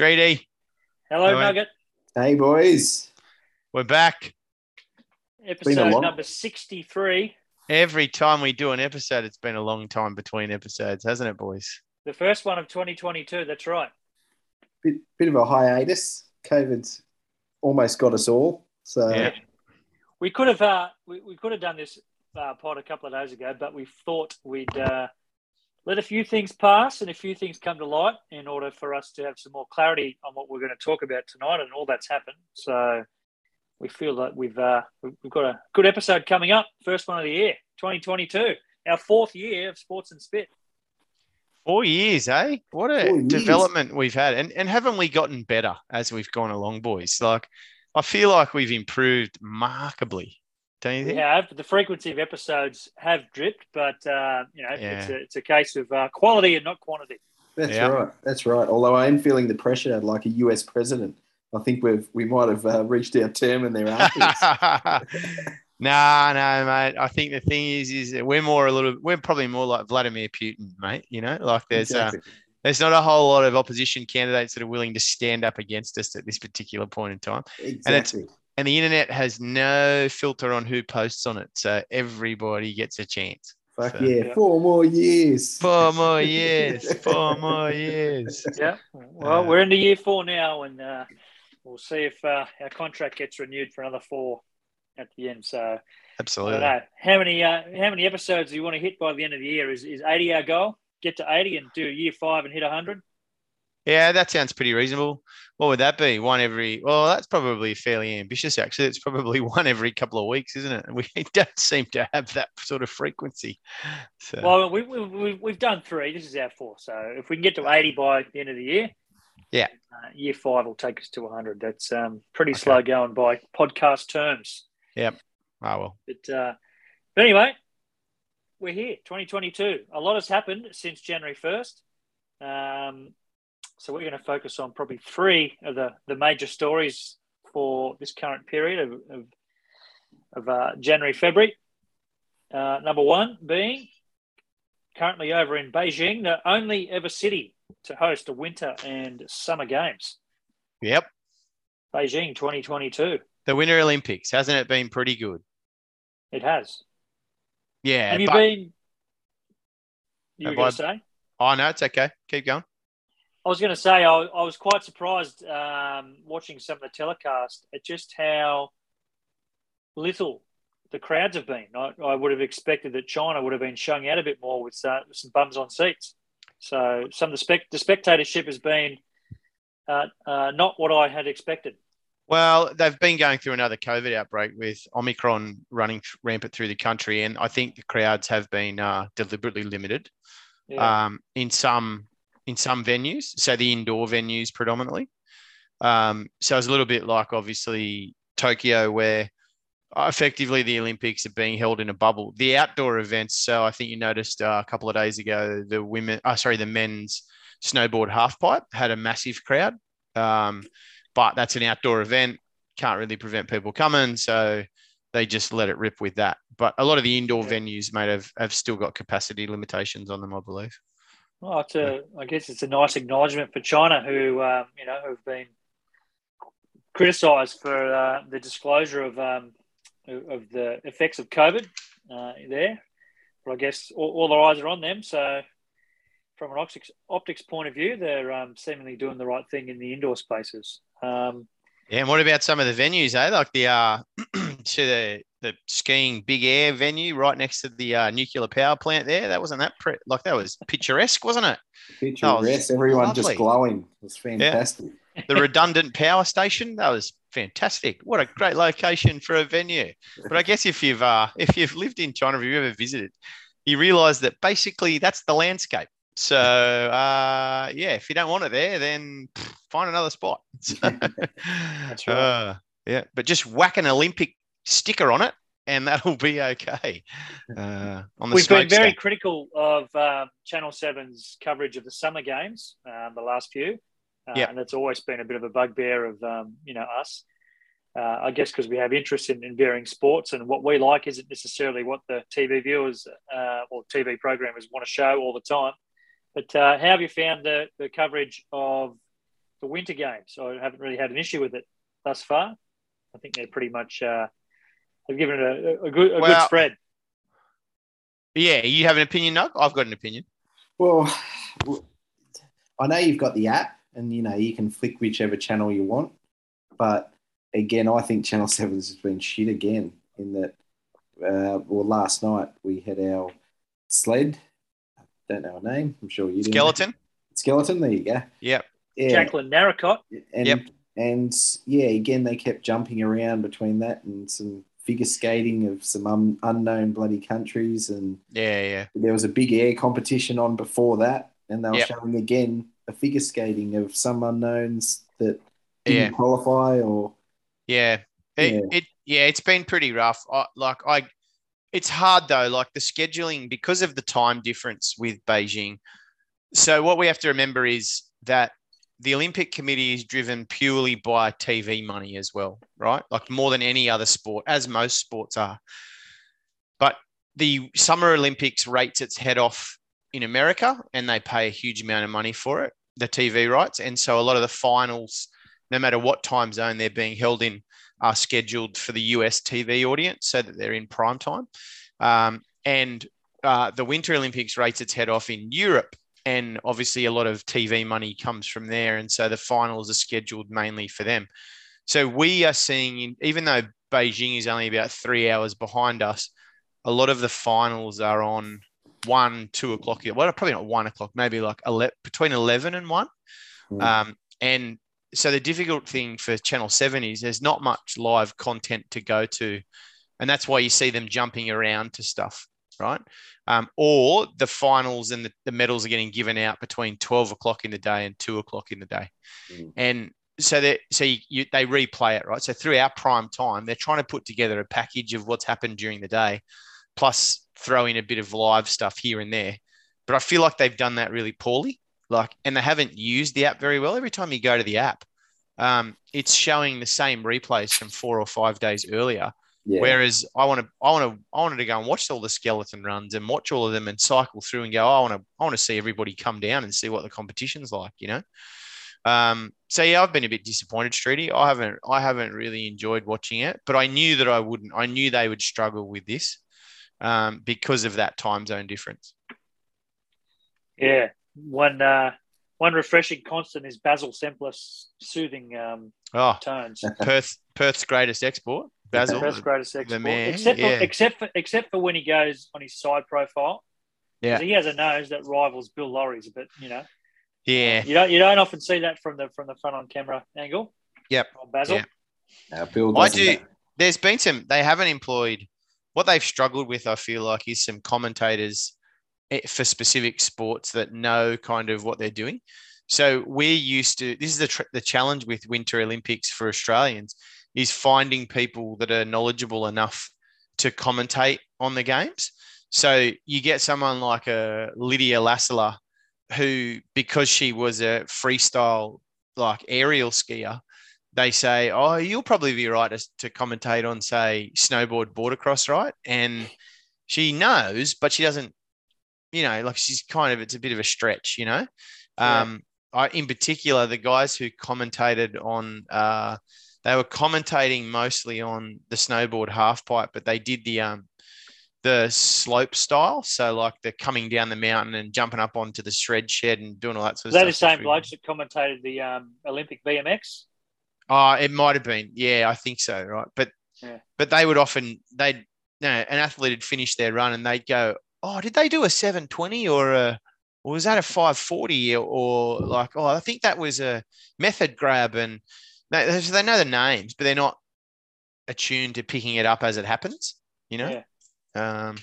Hey, Macca. Streety, Hello, Hello. Nugget. Hey, boys. we're back. Episode number 63. Every time we do an episode, it's been a long time between episodes, hasn't it, boys? The first one of 2022. That's right. Bit, bit of a hiatus. COVID's almost got us all. So Yeah. We could have uh, we, we could have done this uh, pod a couple of days ago, but we thought we'd uh, let a few things pass and a few things come to light in order for us to have some more clarity on what we're going to talk about tonight and all that's happened. So we feel that we've uh, we've we've got a good episode coming up. First one of the year, 2022, our fourth year of Sports and Spit. Four years, eh? What a Four years. development we've had. And, and haven't we gotten better as we've gone along, boys? Like, I feel like we've improved markedly. Don't you We think? have the frequency of episodes have dripped, but uh, you know Yeah. it's a it's a case of uh, quality and not quantity. that's Yeah. right. That's right. Although I am feeling the pressure like a US president. I think we've we might have uh, reached our term and they're after us. no, mate. I think the thing is, is that we're more a little, we're probably more like Vladimir Putin, mate. You know, like there's uh, there's not a whole lot of opposition candidates that are willing to stand up against us at this particular point in time. exactly. And the internet has no filter on who posts on it, so everybody gets a chance. Fuck so- yeah. Yeah. Four more years. Four more years, four more years. Yeah. Well, Uh, we're into year four now, and uh, we'll see if uh, our contract gets renewed for another four at the end. So I don't Absolutely. know how many uh, how many episodes do you want to hit by the end of the year? Is is eighty our goal? Get to eighty and do year five and hit hundred. Yeah, that sounds pretty reasonable. What would that be? One every? Well, that's probably fairly ambitious. Actually, it's probably one every couple of weeks, isn't it? We don't seem to have that sort of frequency. So Well, we, we, we, we've done three. This is our four. So if we can get to 80 by the end of the year, Yeah. uh, year five will take us to 100. That's um, pretty Okay. slow going by podcast terms. oh well. But, uh, but anyway, we're here, 2022. A lot has happened since January 1st. Um, so we're going to focus on probably three of the, the major stories for this current period of, of, of uh, January, February. Uh, number one being currently over in Beijing, the only ever city to host a winter and summer games. Yep. Beijing 2022. The Winter Olympics hasn't it been pretty good? It has. Yeah. Have you but- been? You were going to say? Oh no, it's okay. Keep going. I was going to say I, I was quite surprised um, watching some of the telecast at just how little the crowds have been. I, I would have expected that China would have been showing out a bit more with uh, some bums on seats. So some of the, spec- the spectatorship has been uh, uh, not what I had expected. Well, they've been going through another COVID outbreak with Omicron running rampant through the country, and I think the crowds have been uh, deliberately limited. Yeah. um, in some in some venues, so the indoor venues predominantly. Um, so it's a little bit like obviously Tokyo, where effectively the Olympics are being held in a bubble. The outdoor events. So I think you noticed uh, a couple of days ago the women, uh, sorry, the men's snowboard halfpipe had a massive crowd, um, but that's an outdoor event. Can't really prevent people coming, so they just let it rip with that. But a lot of the indoor Yeah. venues, mate, have, have still got capacity limitations on them, I believe. Well, it's a, I guess it's a nice acknowledgement for China, who um, you know have been criticised for uh, the disclosure of um, of the effects of COVID uh, there. But I guess all, all their eyes are on them. So, from an optics optics point of view, they're um, seemingly doing the right thing in the indoor spaces. Um, Yeah, and what about some of the venues, eh? Like the uh to the the skiing big air venue right next to the uh, nuclear power plant there. That wasn't that pre- like that was picturesque, wasn't it? Picture Oh, rest. Everyone lovely. just glowing. It was fantastic. The redundant power station, that was fantastic. What a great location for a venue. But I guess if you've uh if you've lived in China, if you've ever visited, you realize that basically that's the landscape. So uh yeah, if you don't want it there, then pff, find another spot. That's right. Uh, yeah, but just whack an Olympic sticker on it, and that'll be okay. Uh, on the We've been very smokestack. critical of um, Channel 7's coverage of the summer games, um, the last few. Uh, Yep. And it's always been a bit of a bugbear of, um, you know, us. Uh, I guess because we have interest in, in varying sports and what we like isn't necessarily what the TV viewers uh, or TV programmers want to show all the time. But uh, how have you found the, the coverage of the winter games? I haven't really had an issue with it thus far. I think they're pretty much have given it a, a good a Well- good spread. Yeah, you have an opinion, Nug? I've got an opinion. Well, I know you've got the app, and you know you can flick whichever channel you want. But again, I think Channel Seven's has been shit again. In that, uh, well, last night we had our sled. I don't know her name. I'm sure you do. Skeleton. Skeleton. There you go. Yep. Yeah. Jacqueline Narracott. And, Yep. And yeah, again, they kept jumping around between that and some figure skating of some un- unknown bloody countries. And Yeah, yeah. there was a big air competition on before that. And they were Yep. showing again a figure skating of some unknowns that didn't Yeah. qualify or. Yeah. It, Yeah. it yeah, it's been pretty rough. I, like I it's hard though, like the scheduling because of the time difference with Beijing. So what we have to remember is that the Olympic Committee is driven purely by TV money as well, right? Like more than any other sport, as most sports are. But the Summer Olympics rates its head off in America and they pay a huge amount of money for it, the TV rights. And so a lot of the finals, no matter what time zone they're being held in, are scheduled for the US TV audience so that they're in prime time. Um, and uh, the Winter Olympics rates its head off in Europe. And obviously, a lot of TV money comes from there. And so the finals are scheduled mainly for them. So we are seeing, even though Beijing is only about three hours behind us, a lot of the finals are on one, two o'clock. Well, probably not one o'clock, maybe like 11, between 11 and one. Mm. Um, and so the difficult thing for Channel 7 is there's not much live content to go to. And that's why you see them jumping around to stuff, right? Um, or the finals and the, the medals are getting given out between 12 o'clock in the day and two o'clock in the day. Mm. And so that so you, you, they replay it, right? So through our prime time, they're trying to put together a package of what's happened during the day, plus throw in a bit of live stuff here and there. But I feel like they've done that really poorly like and they haven't used the app very well every time you go to the app um, it's showing the same replays from four or five days earlier Yeah. whereas i want to i want to i wanted to go and watch all the skeleton runs and watch all of them and cycle through and go oh, i want to i want to see everybody come down and see what the competition's like you know? Um, so yeah i've been a bit disappointed streety. I haven't i haven't really enjoyed watching it but i knew that i wouldn't i knew they would struggle with this um, because of that time zone difference. Yeah, one uh, one refreshing constant is Basil Zempilas' soothing um, oh tones. perth perth's greatest export basil Best greatest export, man, except yeah. for except for except for when he goes on his side profile. Yeah. he has a nose that rivals Bill Lawry's, but you know, yeah you don't you don't often see that from the from the front on camera angle. Yep. On Basil. Yeah. Uh, Bill I do. have- There's been some. They haven't employed. What they've struggled with, I feel like, is some commentators eh, for specific sports that know kind of what they're doing. So we're used to. This is the tr- the challenge with Winter Olympics for Australians is finding people that are knowledgeable enough to commentate on the games. So you get someone like a Lydia Lassila, who because she was a freestyle like aerial skier, they say, "Oh, you'll probably be right as to commentate on, say, snowboard border cross, right?" And she knows, but she doesn't. You know, like she's kind of it's a bit of a stretch, you know. Yeah. Um, I in particular the guys who commentated on, uh, they were commentating mostly on the snowboard half pipe, but they did the um, the slope style, so like the coming down the mountain and jumping up onto the shred shed and doing all that sort of Is of that the same blokes that commentated the um, Olympic BMX? Oh, it might have been. Yeah, I think so. Right. But Yeah. but they would often they'd you know, an athlete would finish their run and they'd go, Oh, did they do a 720 or a or was that a 540 or, or like, oh, I think that was a method grab and they, so they know the names, but they're not attuned to picking it up as it happens, you know? Um,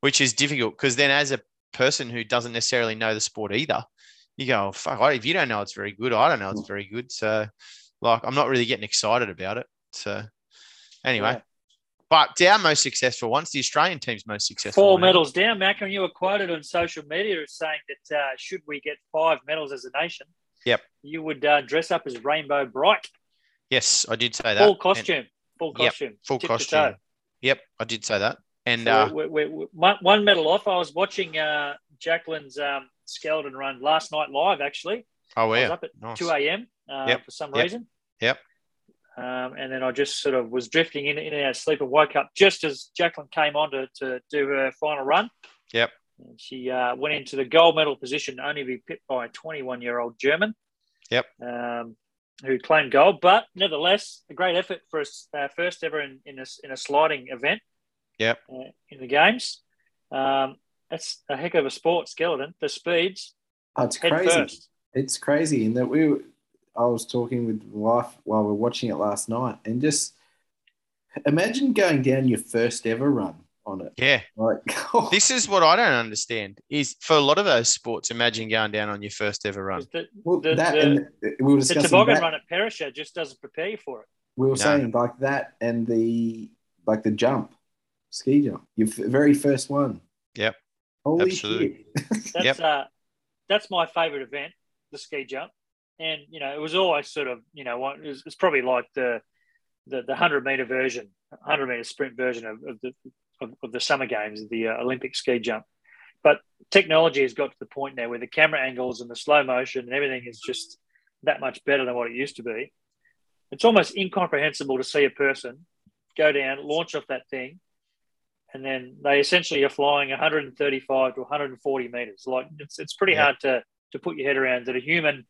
which is difficult because then as a person who doesn't necessarily know the sport either, you go, oh, fuck, if you don't know it's very good, I don't know it's very good. So like I'm not really getting excited about it. So anyway, Yeah. but our most successful one's the Australian team's most successful. Four one. medals down, Malcolm. You were quoted on social media as saying that uh, should we get five medals as a nation, Yep. you would uh, dress up as Rainbow Brite, Yes, I did say that. full And costume, full Yep, costume, full tip to costume. Yep, I did say that. And So uh, we're, we're, we're- one, one medal off. I was watching uh, Jacqueline's um, skeleton run last night live. Actually, Oh yeah. up at Nice. two a.m. Uh, Yep. for some Yep. reason. Yep. Um, and then I just sort of was drifting in, in and out of sleep and woke up just as Jacqueline came on to, to do her final run. Yep. And she uh, went into the gold medal position, only to be pipped by a 21 year old German. Yep. Um, who claimed gold, but nevertheless, a great effort for us, uh, first ever in, in, a, in a sliding event. Yep. Uh, in the games. Um, that's a heck of a sport, skeleton. The speeds, Oh, it's head crazy. first. It's crazy in that we. Were, I was talking with my wife while we are watching it last night, and just imagine going down your first ever run on it. Yeah. Like, This is what I don't understand. Is for a lot of those sports, imagine going down on your first ever run. The, well, the- that the- and we were discussing the toboggan that. run at Perisher just doesn't prepare you for it. We were No. saying like that and the like the jump, ski jump, your f- very first one. Yep. Holy Absolutely. shit! That's Yep. uh, that's my favourite event, the ski jump, and you know it was always sort of you know what it's, it's probably like the the the hundred meter version, hundred meter sprint version of, of the of, of the summer games, the uh, Olympic ski jump. But technology has got to the point now where the camera angles and the slow motion and everything is just that much better than what it used to be. It's almost incomprehensible to see a person go down, launch off that thing, and then they essentially are flying 135 to 140 meters. Like it's it's pretty Yeah. hard to to put your head around that a human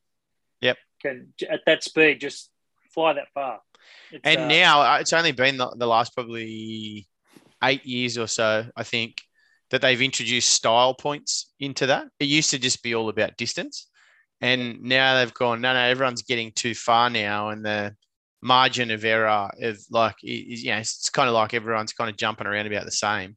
Yep. can at that speed just fly that far. It's, And uh, now uh, it's only been the, the last probably eight years or so, I think, that they've introduced style points into that. It used to just be all about distance. And now they've gone, no, no, everyone's getting too far now. And the margin of error of like, is, you know, it's kind of like everyone's kind of jumping around about the same.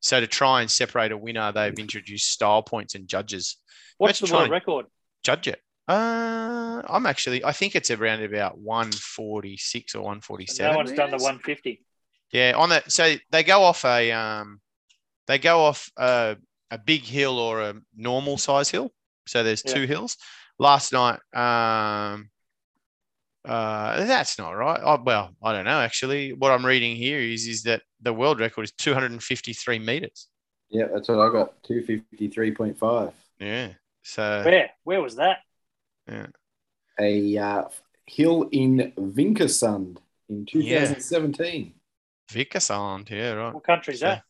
So to try and separate a winner, they've introduced style points and judges. what's the world record? Judge it. Uh, I'm actually, I think it's around about 146 or 147. No one's done the 150. Yeah, on that. So they go off a um, they go off a, a big hill or a normal size hill. So there's Yeah. two hills. Last night, um, uh, that's not right. Oh, well, I don't know. Actually, what I'm reading here is is that the world record is 253 meters. Yeah, that's what I got. Two fifty three point five. Yeah. So Where? Where was that? Yeah. A uh, hill in Vikersund in two thousand seventeen. Vikersund. Yeah, right. What country is that?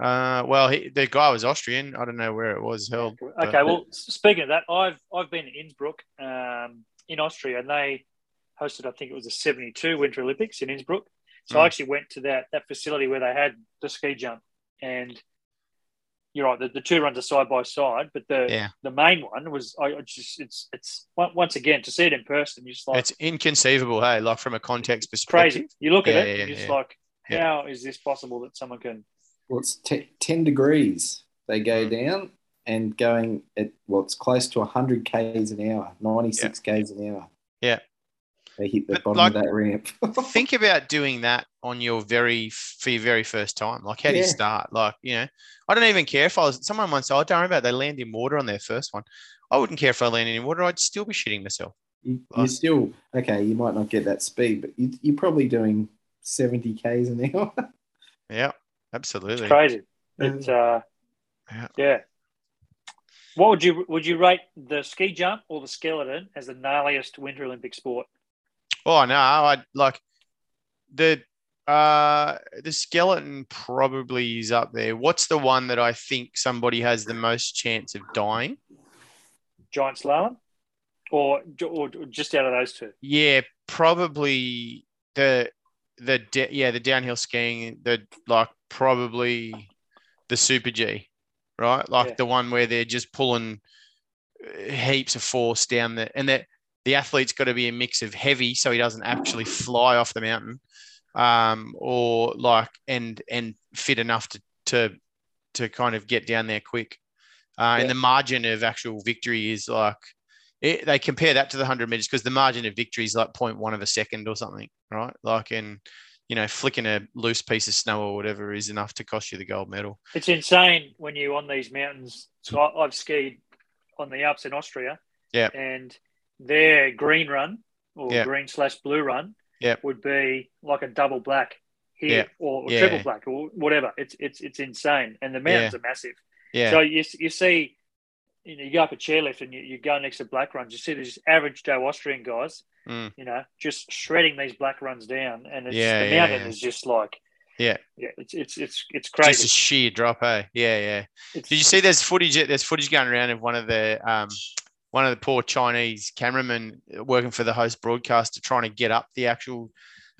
Uh, well, he, the guy was Austrian. I don't know where it was held. but- Okay, well, speaking of that, I've I've been to Innsbruck um, in Austria, and they hosted, I think it was the '72 Winter Olympics in Innsbruck. So Mm. I actually went to that that facility where they had the ski jump, and you're right, the, the two runs are side by side, but the Yeah. the main one was I I just it's it's once again to see it in person, you're just like It's inconceivable, hey, like from a context perspective. crazy. You look at Yeah, it, yeah, and you're just yeah. like, Yeah. how is this possible that someone can? Well, it's te- 10 degrees. They go Mm. down and going at, well, it's close to 100 Ks an hour, 96 Ks an hour. Yeah. They hit the But, bottom like- of that ramp. Think about doing that on your very for your very first time. Like, how do you start? Like, you know, I don't even care if I was someone once I "Oh, don't worry about it, they land in water on their first one." I wouldn't care if I landed in water. I'd still be shitting myself. you, you're still, okay, you might not get that speed, but you, you're probably doing 70 Ks an hour. Yeah, It's absolutely. crazy. It's uh, Yeah. yeah. What would you would you rate the ski jump or the skeleton as the gnarliest Winter Olympic sport? Oh no, I like the uh the skeleton probably is up there. What's the one that I think somebody has the most chance of dying? Giant slalom, or or just out of those two? Yeah, probably the the da- yeah the downhill skiing. The like probably the super G, right? Like Yeah. the one where they're just pulling uh, heaps of force down the and that the athlete's got to be a mix of heavy so he doesn't actually fly off the mountain, um, or like and and fit enough to to to kind of get down there quick. Uh, Yeah. And the margin of actual victory is like it, they compare that to the 100 meters because the margin of victory is like 0.1 of a second or something, right? Like, in you know, flicking a loose piece of snow or whatever is enough to cost you the gold medal. It's insane when you're on these mountains. So I, I've skied on the Alps in Austria. Yeah. And their green run or Yeah. green slash blue run Yeah. would be like a double black here Yeah. or, or triple black or whatever. It's it's it's insane. And the mountains are massive. Yeah. So you, you see you know, you go up a chairlift and you, you go next to black runs, you see these average Joe Austrian guys, Mm. you know, just shredding these black runs down, and it's, Yeah, the mountain is just like, Yeah. yeah, it's it's it's it's crazy. Just a sheer drop, eh? Yeah, yeah. It's- Did you see there's footage there's footage going around of one of the um one of the poor Chinese cameramen working for the host broadcaster trying to get up the actual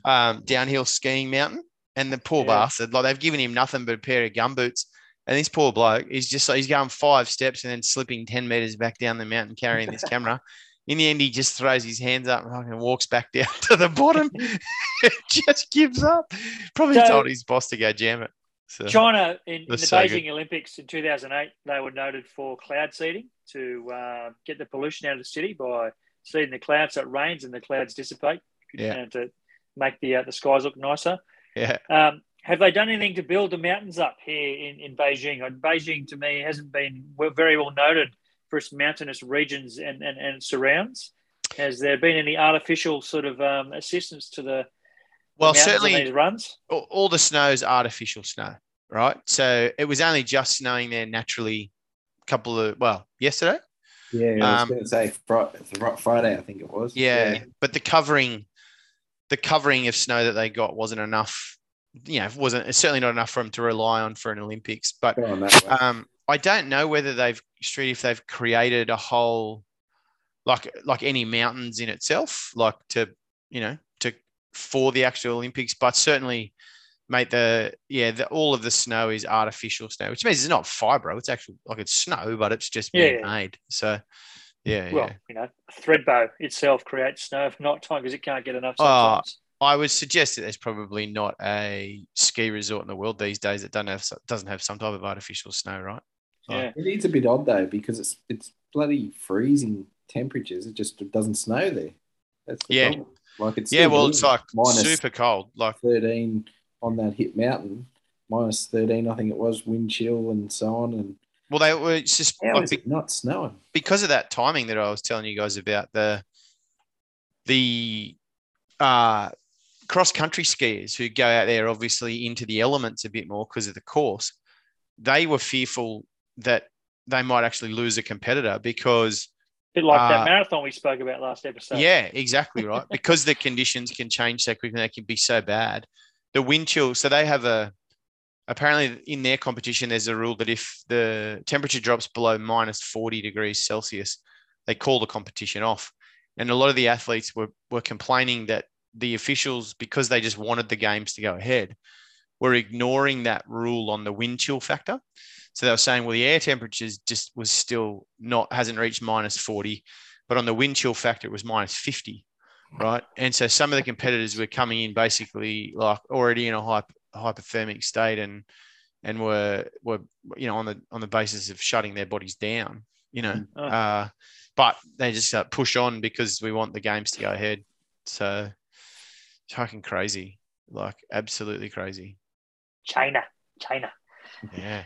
um, downhill skiing mountain. And the poor Yeah. bastard, like they've given him nothing but a pair of gumboots. And this poor bloke is just he's going five steps and then slipping 10 meters back down the mountain carrying this camera. In the end, he just throws his hands up and walks back down to the bottom. just gives up. Probably So- told his boss to go jam it. So, China in, in the Beijing Olympics in 2008, they were noted for cloud seeding to uh, get the pollution out of the city by seeding the clouds so it rains and the clouds dissipate Yeah. and to make the uh, the skies look nicer. yeah. Um, have they done anything to build the mountains up here in, in Beijing? Uh, Beijing, to me, hasn't been very well noted for its mountainous regions and, and, and surrounds. Has there been any artificial sort of um, assistance to the Well, certainly these runs? all, all the snow is artificial snow, right? So it was only just snowing there naturally a couple of, well, yesterday. Yeah, I was Um, going to say Friday, I think it was. Yeah. But the covering, the covering of snow that they got wasn't enough. You know, it wasn't it's certainly not enough for them to rely on for an Olympics. But Go on that way. um, I don't know whether they've street if they've created a whole like like any mountains in itself, like to you know to for the actual Olympics, but certainly. Mate, the yeah, the, all of the snow is artificial snow, which means it's not fibro. It's actually like it's snow, but it's just Yeah, being yeah. made. So, yeah, Well, yeah. you know, Thredbo itself creates snow if not time because it can't get enough Oh, sometimes. I would suggest that there's probably not a ski resort in the world these days that doesn't have doesn't have some type of artificial snow, right? yeah. It is a bit odd though because it's it's bloody freezing temperatures. It just doesn't snow there. That's the Yeah. problem. Like it's Yeah, well, it's like minus super cold. Like, thirteen on that hit mountain, minus thirteen, I think it was wind chill and so on. And well, they were it's just like, is it not snowing? because of that timing that I was telling you guys about the the uh, cross country skiers who go out there obviously into the elements a bit more because of the course. They were fearful that they might actually lose a competitor because bit like Uh, that marathon we spoke about last episode. Yeah, exactly right. because the conditions can change so quickly, they can be so bad. The wind chill. So they have a apparently in their competition, there's a rule that if the temperature drops below minus 40 degrees Celsius, they call the competition off. And a lot of the athletes were were complaining that the officials, because they just wanted the games to go ahead, were ignoring that rule on the wind chill factor. So they were saying, well, the air temperatures just was still not hasn't reached minus 40, but on the wind chill factor it was minus 50, right? And so some of the competitors were coming in basically like already in a hype, hypothermic state and and were were you know on the on the basis of shutting their bodies down, you know. Oh. Uh, but they just uh, push on because we want the games to go ahead. So it's fucking crazy, like absolutely crazy. China, China. Yeah.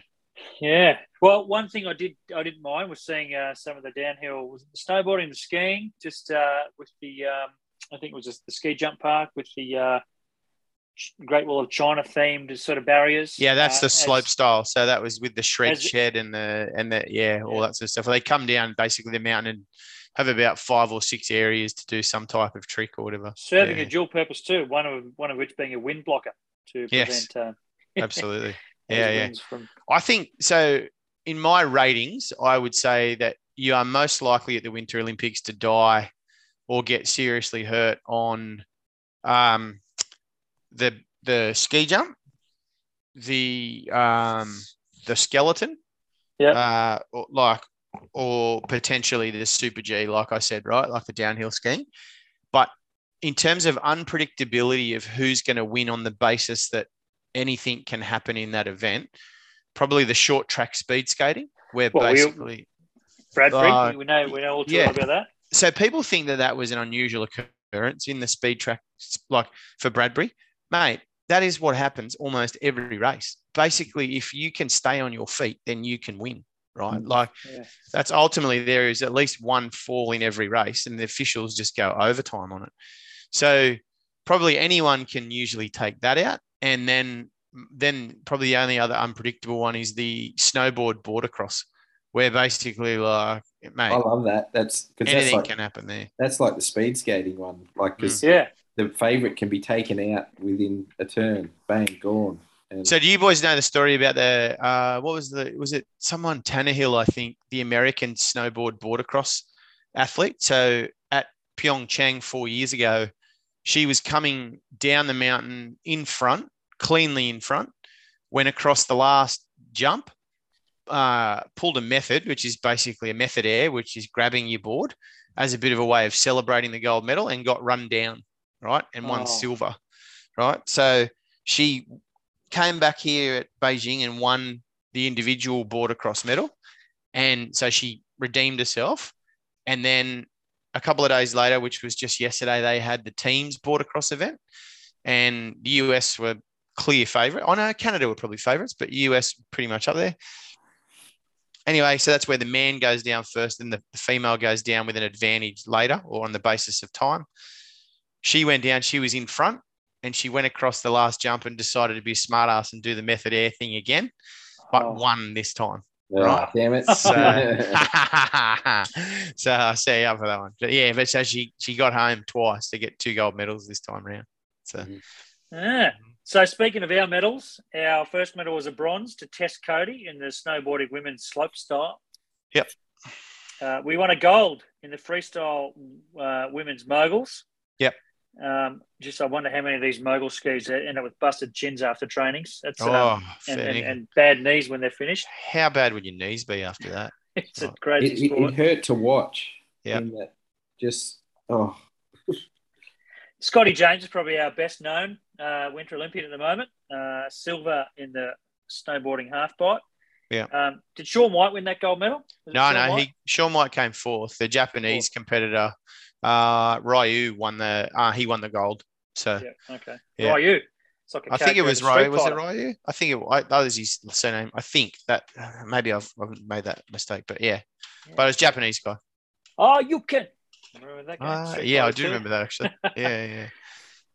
Yeah. Well, one thing I did I didn't mind was seeing uh, some of the downhill was the snowboarding, the skiing, just uh, with the um, I think it was just the ski jump park with the uh, Great Wall of China themed sort of barriers. Yeah, that's uh, the slope as- style. So that was with the shred as- shed and the and the yeah, all Yeah. that sort of stuff. They come down basically the mountain and have about five or six areas to do some type of trick or whatever. serving Yeah, a dual purpose too. One of one of which being a wind blocker to Yes. prevent um, absolutely. Yeah, yeah. from. I think so. In my ratings, I would say that you are most likely at the Winter Olympics to die or get seriously hurt on um, the the ski jump, the um, the skeleton, Yeah. uh, like or potentially the super G, like I said, right, like the downhill skiing. But in terms of unpredictability of who's going to win on the basis that anything can happen in that event, probably the short track speed skating, where Well, basically, Bradbury, Uh, we know we know all too yeah. about that. so people think that that was an unusual occurrence in the speed track, like for Bradbury, mate. That is what happens almost every race. Basically, if you can stay on your feet, then you can win, right? Mm. Like Yeah. that's ultimately there is at least one fall in every race, and the officials just go overtime on it. So probably anyone can usually take that out, and then then probably the only other unpredictable one is the snowboard border cross, where basically like, mate, I love that. That's because that's anything like can happen there. that's like the speed skating one. Like because Yeah. the favorite can be taken out within a turn. Bang, gone. And So do you boys know the story about the uh, what was the was it someone Tannehill I think the American snowboard border cross athlete. So at Pyeongchang four years ago, she was coming down the mountain in front, cleanly in front, went across the last jump, uh, pulled a method, which is basically a method air, which is grabbing your board as a bit of a way of celebrating the gold medal, and got run down, right, and won Oh. silver, right. So she came back here at Beijing and won the individual border cross medal. And so she redeemed herself. And then a couple of days later, which was just yesterday, they had the teams border cross event. And the US were clear favorite. I know Canada were probably favorites, but US pretty much up there. Anyway, so that's where the man goes down first, and the, the female goes down with an advantage later or on the basis of time. She went down, she was in front, and she went across the last jump and decided to be a smartass and do the method air thing again, but Oh. won this time. Ah, right. damn it. So, so I say up for that one. But yeah, but so she she got home twice to get two gold medals this time around. So Yeah. So speaking of our medals, our first medal was a bronze to Tess Coady in the snowboarding women's slope style. Yep. Uh, we won a gold in the freestyle uh, women's moguls. Yep. Um, just I wonder how many of these mogul skis end up with busted chins after trainings. That's um, oh, and, and, and bad knees when they're finished. how bad would your knees be after that? It's a Right. crazy it, it, sport. it hurt to watch. Yeah, Just oh Scotty James is probably our best known uh, Winter Olympian at the moment. Uh, silver in the snowboarding half pipe. Yeah. Um, did Shaun White win that gold medal? Was No, Shaun no, White? he Shaun White came fourth. The Japanese competitor, uh, Ryu won the uh, he won the gold. So Yeah. Okay. Yeah. Ryu. It's like I think it was Ryu. Was it. Ryu? I think it. I, that was his surname. I think that maybe I've, I've made that mistake, but yeah. Yeah. But it's Japanese guy. Oh, you can. Remember that guy? Uh, yeah, I do 2? remember that actually. Yeah, yeah.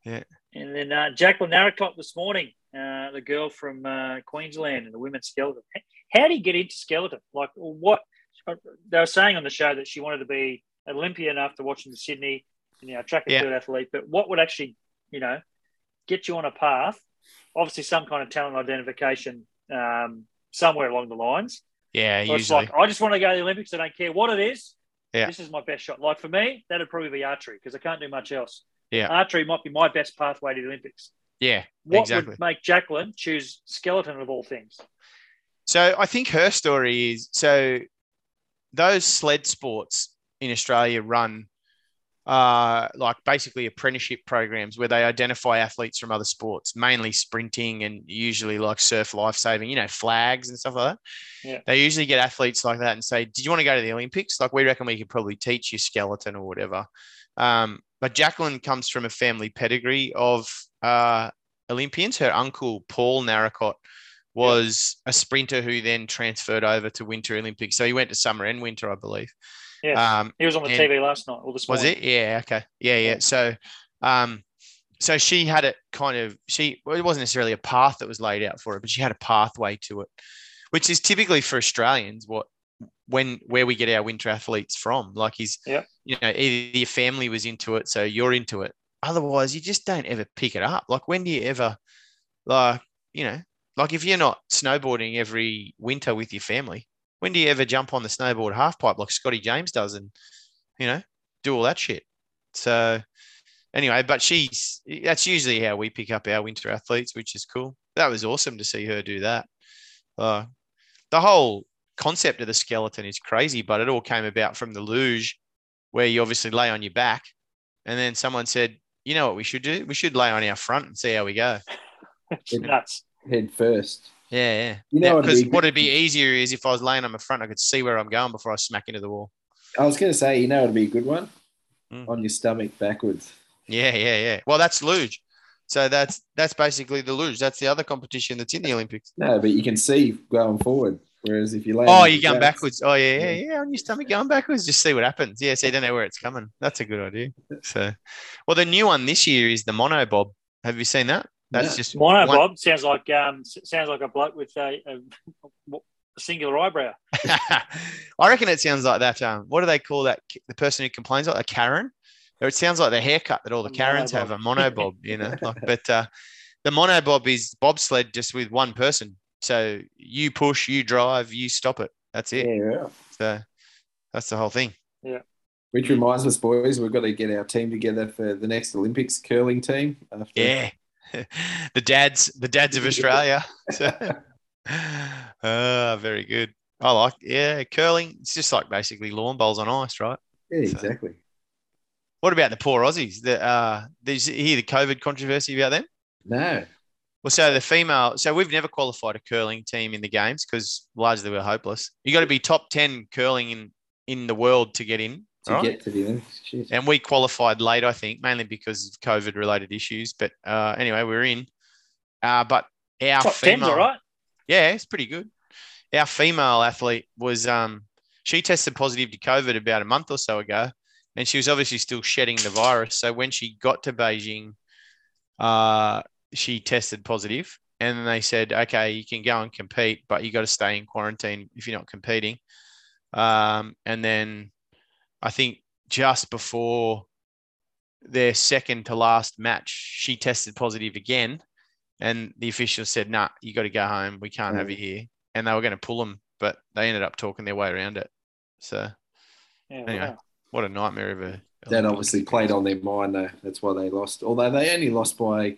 Yeah. And then uh, Jacqueline Narracott this morning, uh, the girl from uh, Queensland in the women's skeleton. How do you get into skeleton? Like, what? They were saying on the show that she wanted to be Olympian after watching the Sydney, you know, track and Yeah. field athlete. But what would actually, you know, get you on a path? Obviously, some kind of talent identification um, somewhere along the lines. Yeah, So it's like, I just want to go to the Olympics. I don't care what it is. Yeah. This is my best shot. Like for me, that'd probably be archery because I can't do much else. Yeah. Archery might be my best pathway to the Olympics. yeah, What exactly. would make Jacqueline choose skeleton of all things? So I think her story is so those sled sports in Australia run uh, like basically apprenticeship programs where they identify athletes from other sports, mainly sprinting and usually like surf lifesaving, you know, flags and stuff like that. Yeah. They usually get athletes like that and say, Did you want to go to the Olympics? Like we reckon we could probably teach you skeleton or whatever. Um, but Jacqueline comes from a family pedigree of uh, Olympians. Her uncle, Paul Narracott, was a sprinter who then transferred over to Winter Olympics. So he went to summer and winter, I believe. Yes. Um, he was on the and- TV last night or this was morning. it? Yeah. Okay. Yeah. Yeah. Yeah. So, um, so she had it kind of. She well, it wasn't necessarily a path that was laid out for her, but she had a pathway to it, which is typically for Australians what when where we get our winter athletes from. Like is Yeah. you know either your family was into it, so you're into it. Otherwise, you just don't ever pick it up. Like when do you ever, like you know, like if you're not snowboarding every winter with your family, when do you ever jump on the snowboard half pipe like Scotty James does and you know do all that shit? So anyway, but she's that's usually how we pick up our winter athletes, which is cool. That was awesome to see her do that. Uh, the whole concept of the skeleton is crazy, but it all came about from the luge, where you obviously lay on your back, and then someone said, "You know what we should do? We should lay on our front and see how we go." It's nuts. head first. Yeah, yeah. You know, Because it'd be- what'd be easier is if I was laying on my front, I could see where I'm going before I smack into the wall. I was going to say, you know, it'd be a good one Mm. on your stomach backwards. Yeah, yeah, yeah. Well, that's luge. So that's that's basically the luge. That's the other competition that's in the Olympics. No, but you can see going forward. Whereas if you lay, Oh, you're going backwards. Oh, yeah, yeah, Yeah. yeah. On your stomach, going backwards. Just see what happens. Yeah, so you don't know where it's coming. That's a good idea. So, well, the new one this year is the mono bob. Have you seen that? That's No. just Mono one- Bob sounds like um sounds like a bloke with a, a a singular eyebrow. I reckon it sounds like that. Um, what do they call that? The person who complains like a Karen. It sounds like the haircut that all the A Karens have, a monobob. monobob, you know. Like, but uh, the monobob is bobsled just with one person. So you push, you drive, you stop it. That's it. Yeah. So that's the whole thing. Yeah. Which reminds us, boys, we've got to get our team together for the next Olympics curling team. After, Yeah. the dads, the dads of Australia. So, uh, very good. I like, yeah, curling. It's just like basically lawn bowls on ice, right? Yeah, exactly. What about the poor Aussies? The, uh, did you hear the COVID controversy about them? No. Well, so the female, so we've never qualified a curling team in the games because largely we're hopeless. You got to be top 10 curling in, in the world to get in. To right? get to the Olympics. Shit. and we qualified late, I think, mainly because of COVID related issues. But uh, anyway, we're in. Uh, but our Top female, tens, all right. yeah, it's pretty good. Our female athlete was um, she tested positive to COVID about a month or so ago, and she was obviously still shedding the virus. So when she got to Beijing, uh, she tested positive, and then they said, "Okay, you can go and compete, but you got to stay in quarantine if you're not competing." Um, and then I think just before their second to last match, she tested positive again, and the officials said, "Nah, you got to go home. We can't have you here." And they were going to pull them, but they ended up talking their way around it. So Yeah, Anyway. wow. what a nightmare of a. That obviously played on their mind, though. That's why they lost. Although they only lost by.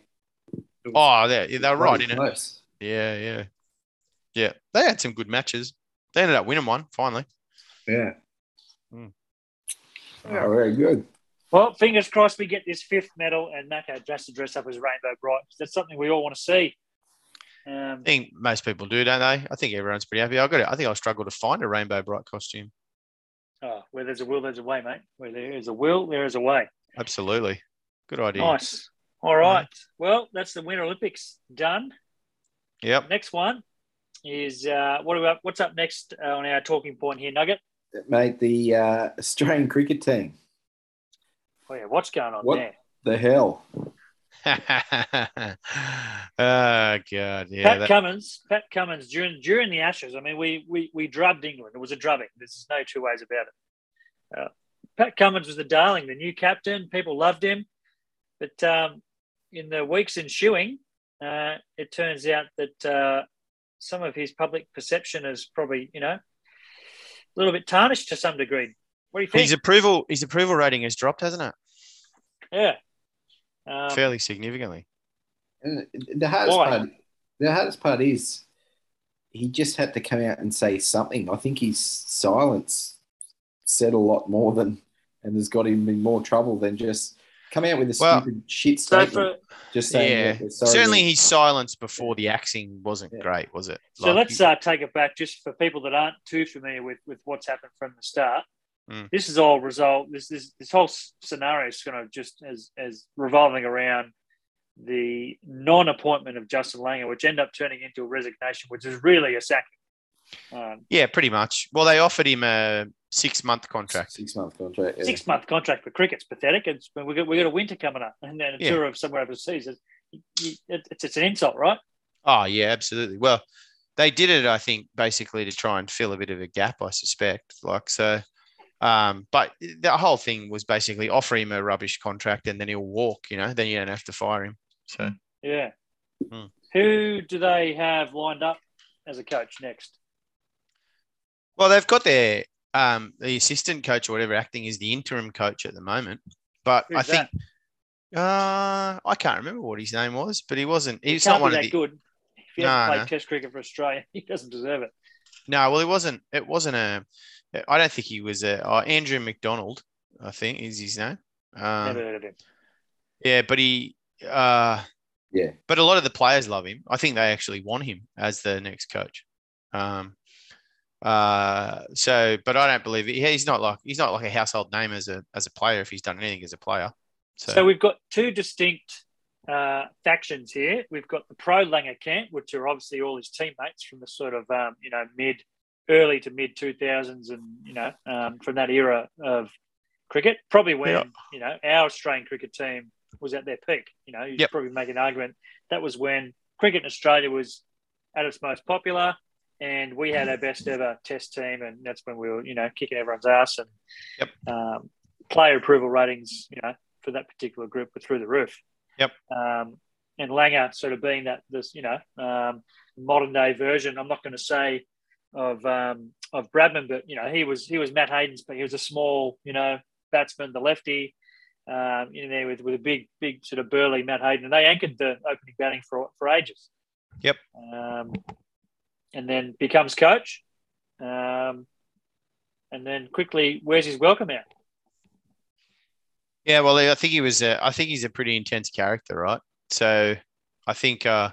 Oh, they they were right bloody in it. Yeah, yeah, yeah. They had some good matches. They ended up winning one finally. Yeah. Mm. Yeah, very good. Well, fingers crossed we get this fifth medal and Mako has to dress up as Rainbow Brite. 'cause That's something we all want to see. Um, I think most people do, don't they? I think everyone's pretty happy. I got it. I think I'll struggle to find a rainbow brite costume. oh, where there's a will, there's a way, mate. Where there is a will, there is a way. Absolutely. Good idea. Nice. All right. Well, that's the Winter Olympics done. Yep. Next one is uh, what about what's up next uh, on our talking point here, Nugget? Mate, the uh, Australian cricket team. Oh yeah, what's going on What? there? The hell? oh God, yeah. Pat that- Cummins, Pat Cummins during during the Ashes. I mean, we we we drubbed England. It was a drubbing. There's no two ways about it. Uh, Pat Cummins was the darling, the new captain. People loved him, but um, in the weeks ensuing, uh, it turns out that uh, some of his public perception is probably you know a little bit tarnished to some degree. What do you think? his approval his approval rating has dropped, hasn't it? yeah. Um, Fairly significantly. And the hardest Why? part, the hardest part is he just had to come out and say something. I think his silence said a lot more than and has got him in more trouble than just come out with a Well, stupid shit so for just saying, Yeah. Sorry Certainly we- his silence before the axing wasn't Yeah. great, was it? So Like, let's uh, take it back just for people that aren't too familiar with, with what's happened from the start. Mm. This is all result. This this this whole scenario is kind of just as as revolving around the non-appointment of Justin Langer, which ended up turning into a resignation, which is really a sacking. Um, yeah, pretty much. Well, they offered him a six month contract. six month contract. yeah. Six month contract for cricket's pathetic. It's we got we got a winter coming up, and then a Yeah. tour of somewhere overseas. It's, it's it's an insult, right? Oh yeah, absolutely. Well, they did it, I think, basically to try and fill a bit of a gap, I suspect. Like so, um, but the whole thing was basically offer him a rubbish contract and then he'll walk. You know, then you don't have to fire him. So Yeah. Hmm. Who do they have lined up as a coach next? Well, they've got their um, the assistant coach or whatever acting is the interim coach at the moment. But I Who's think uh, I can't remember what his name was, but he wasn't. He's can't not one be of that the. good. If he No, hasn't played no. Test cricket for Australia, he doesn't deserve it. No, well, it wasn't. It wasn't a. I don't think he was a. Oh, Andrew McDonald, I think is his name. Um, Never heard of him. yeah, but he. Uh, Yeah. But a lot of the players love him. I think they actually want him as the next coach. Um, uh, so, but I don't believe it. He's not like he's not like a household name as a as a player if he's done anything as a player. So, So, we've got two distinct uh, factions here. We've got the pro Langer camp, which are obviously all his teammates from the sort of um, you know mid, early to mid two thousands, and you know um, from that era of cricket. Probably when Yeah. you know our Australian cricket team was at their peak. You know, you Yep. probably make an argument that was when cricket in Australia was at its most popular. And we had our best ever test team, and that's when we were, you know, kicking everyone's ass, and Yep. um, player approval ratings, you know, for that particular group were through the roof. Yep. Um, and Langer sort of being that this, you know, um, modern day version. I'm not going to say of um, of Bradman, but you know, he was he was Matt Hayden's, but he was a small, you know, batsman, the lefty. Um, in there with, with a big, big sort of burly Matt Hayden, and they anchored the opening batting for for ages. Yep. Um, and then becomes coach, um, and then quickly wears his welcome out. Yeah, well, I think he was. A, I think he's a pretty intense character, right? So, I think uh,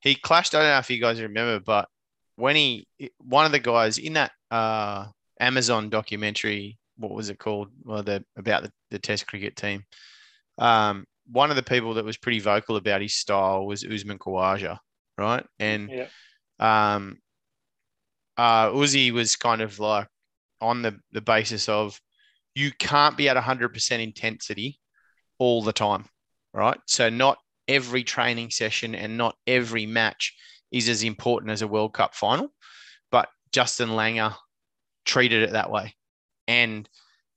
he clashed. I don't know if you guys remember, but when he, one of the guys in that uh, Amazon documentary, what was it called? Well, the about the, the Test cricket team. Um, one of the people that was pretty vocal about his style was Usman Khawaja, right? And Yeah. Um, uh, Uzi was kind of like on the, the basis of you can't be at 100% intensity all the time, right? So, not every training session and not every match is as important as a World Cup final, but Justin Langer treated it that way. And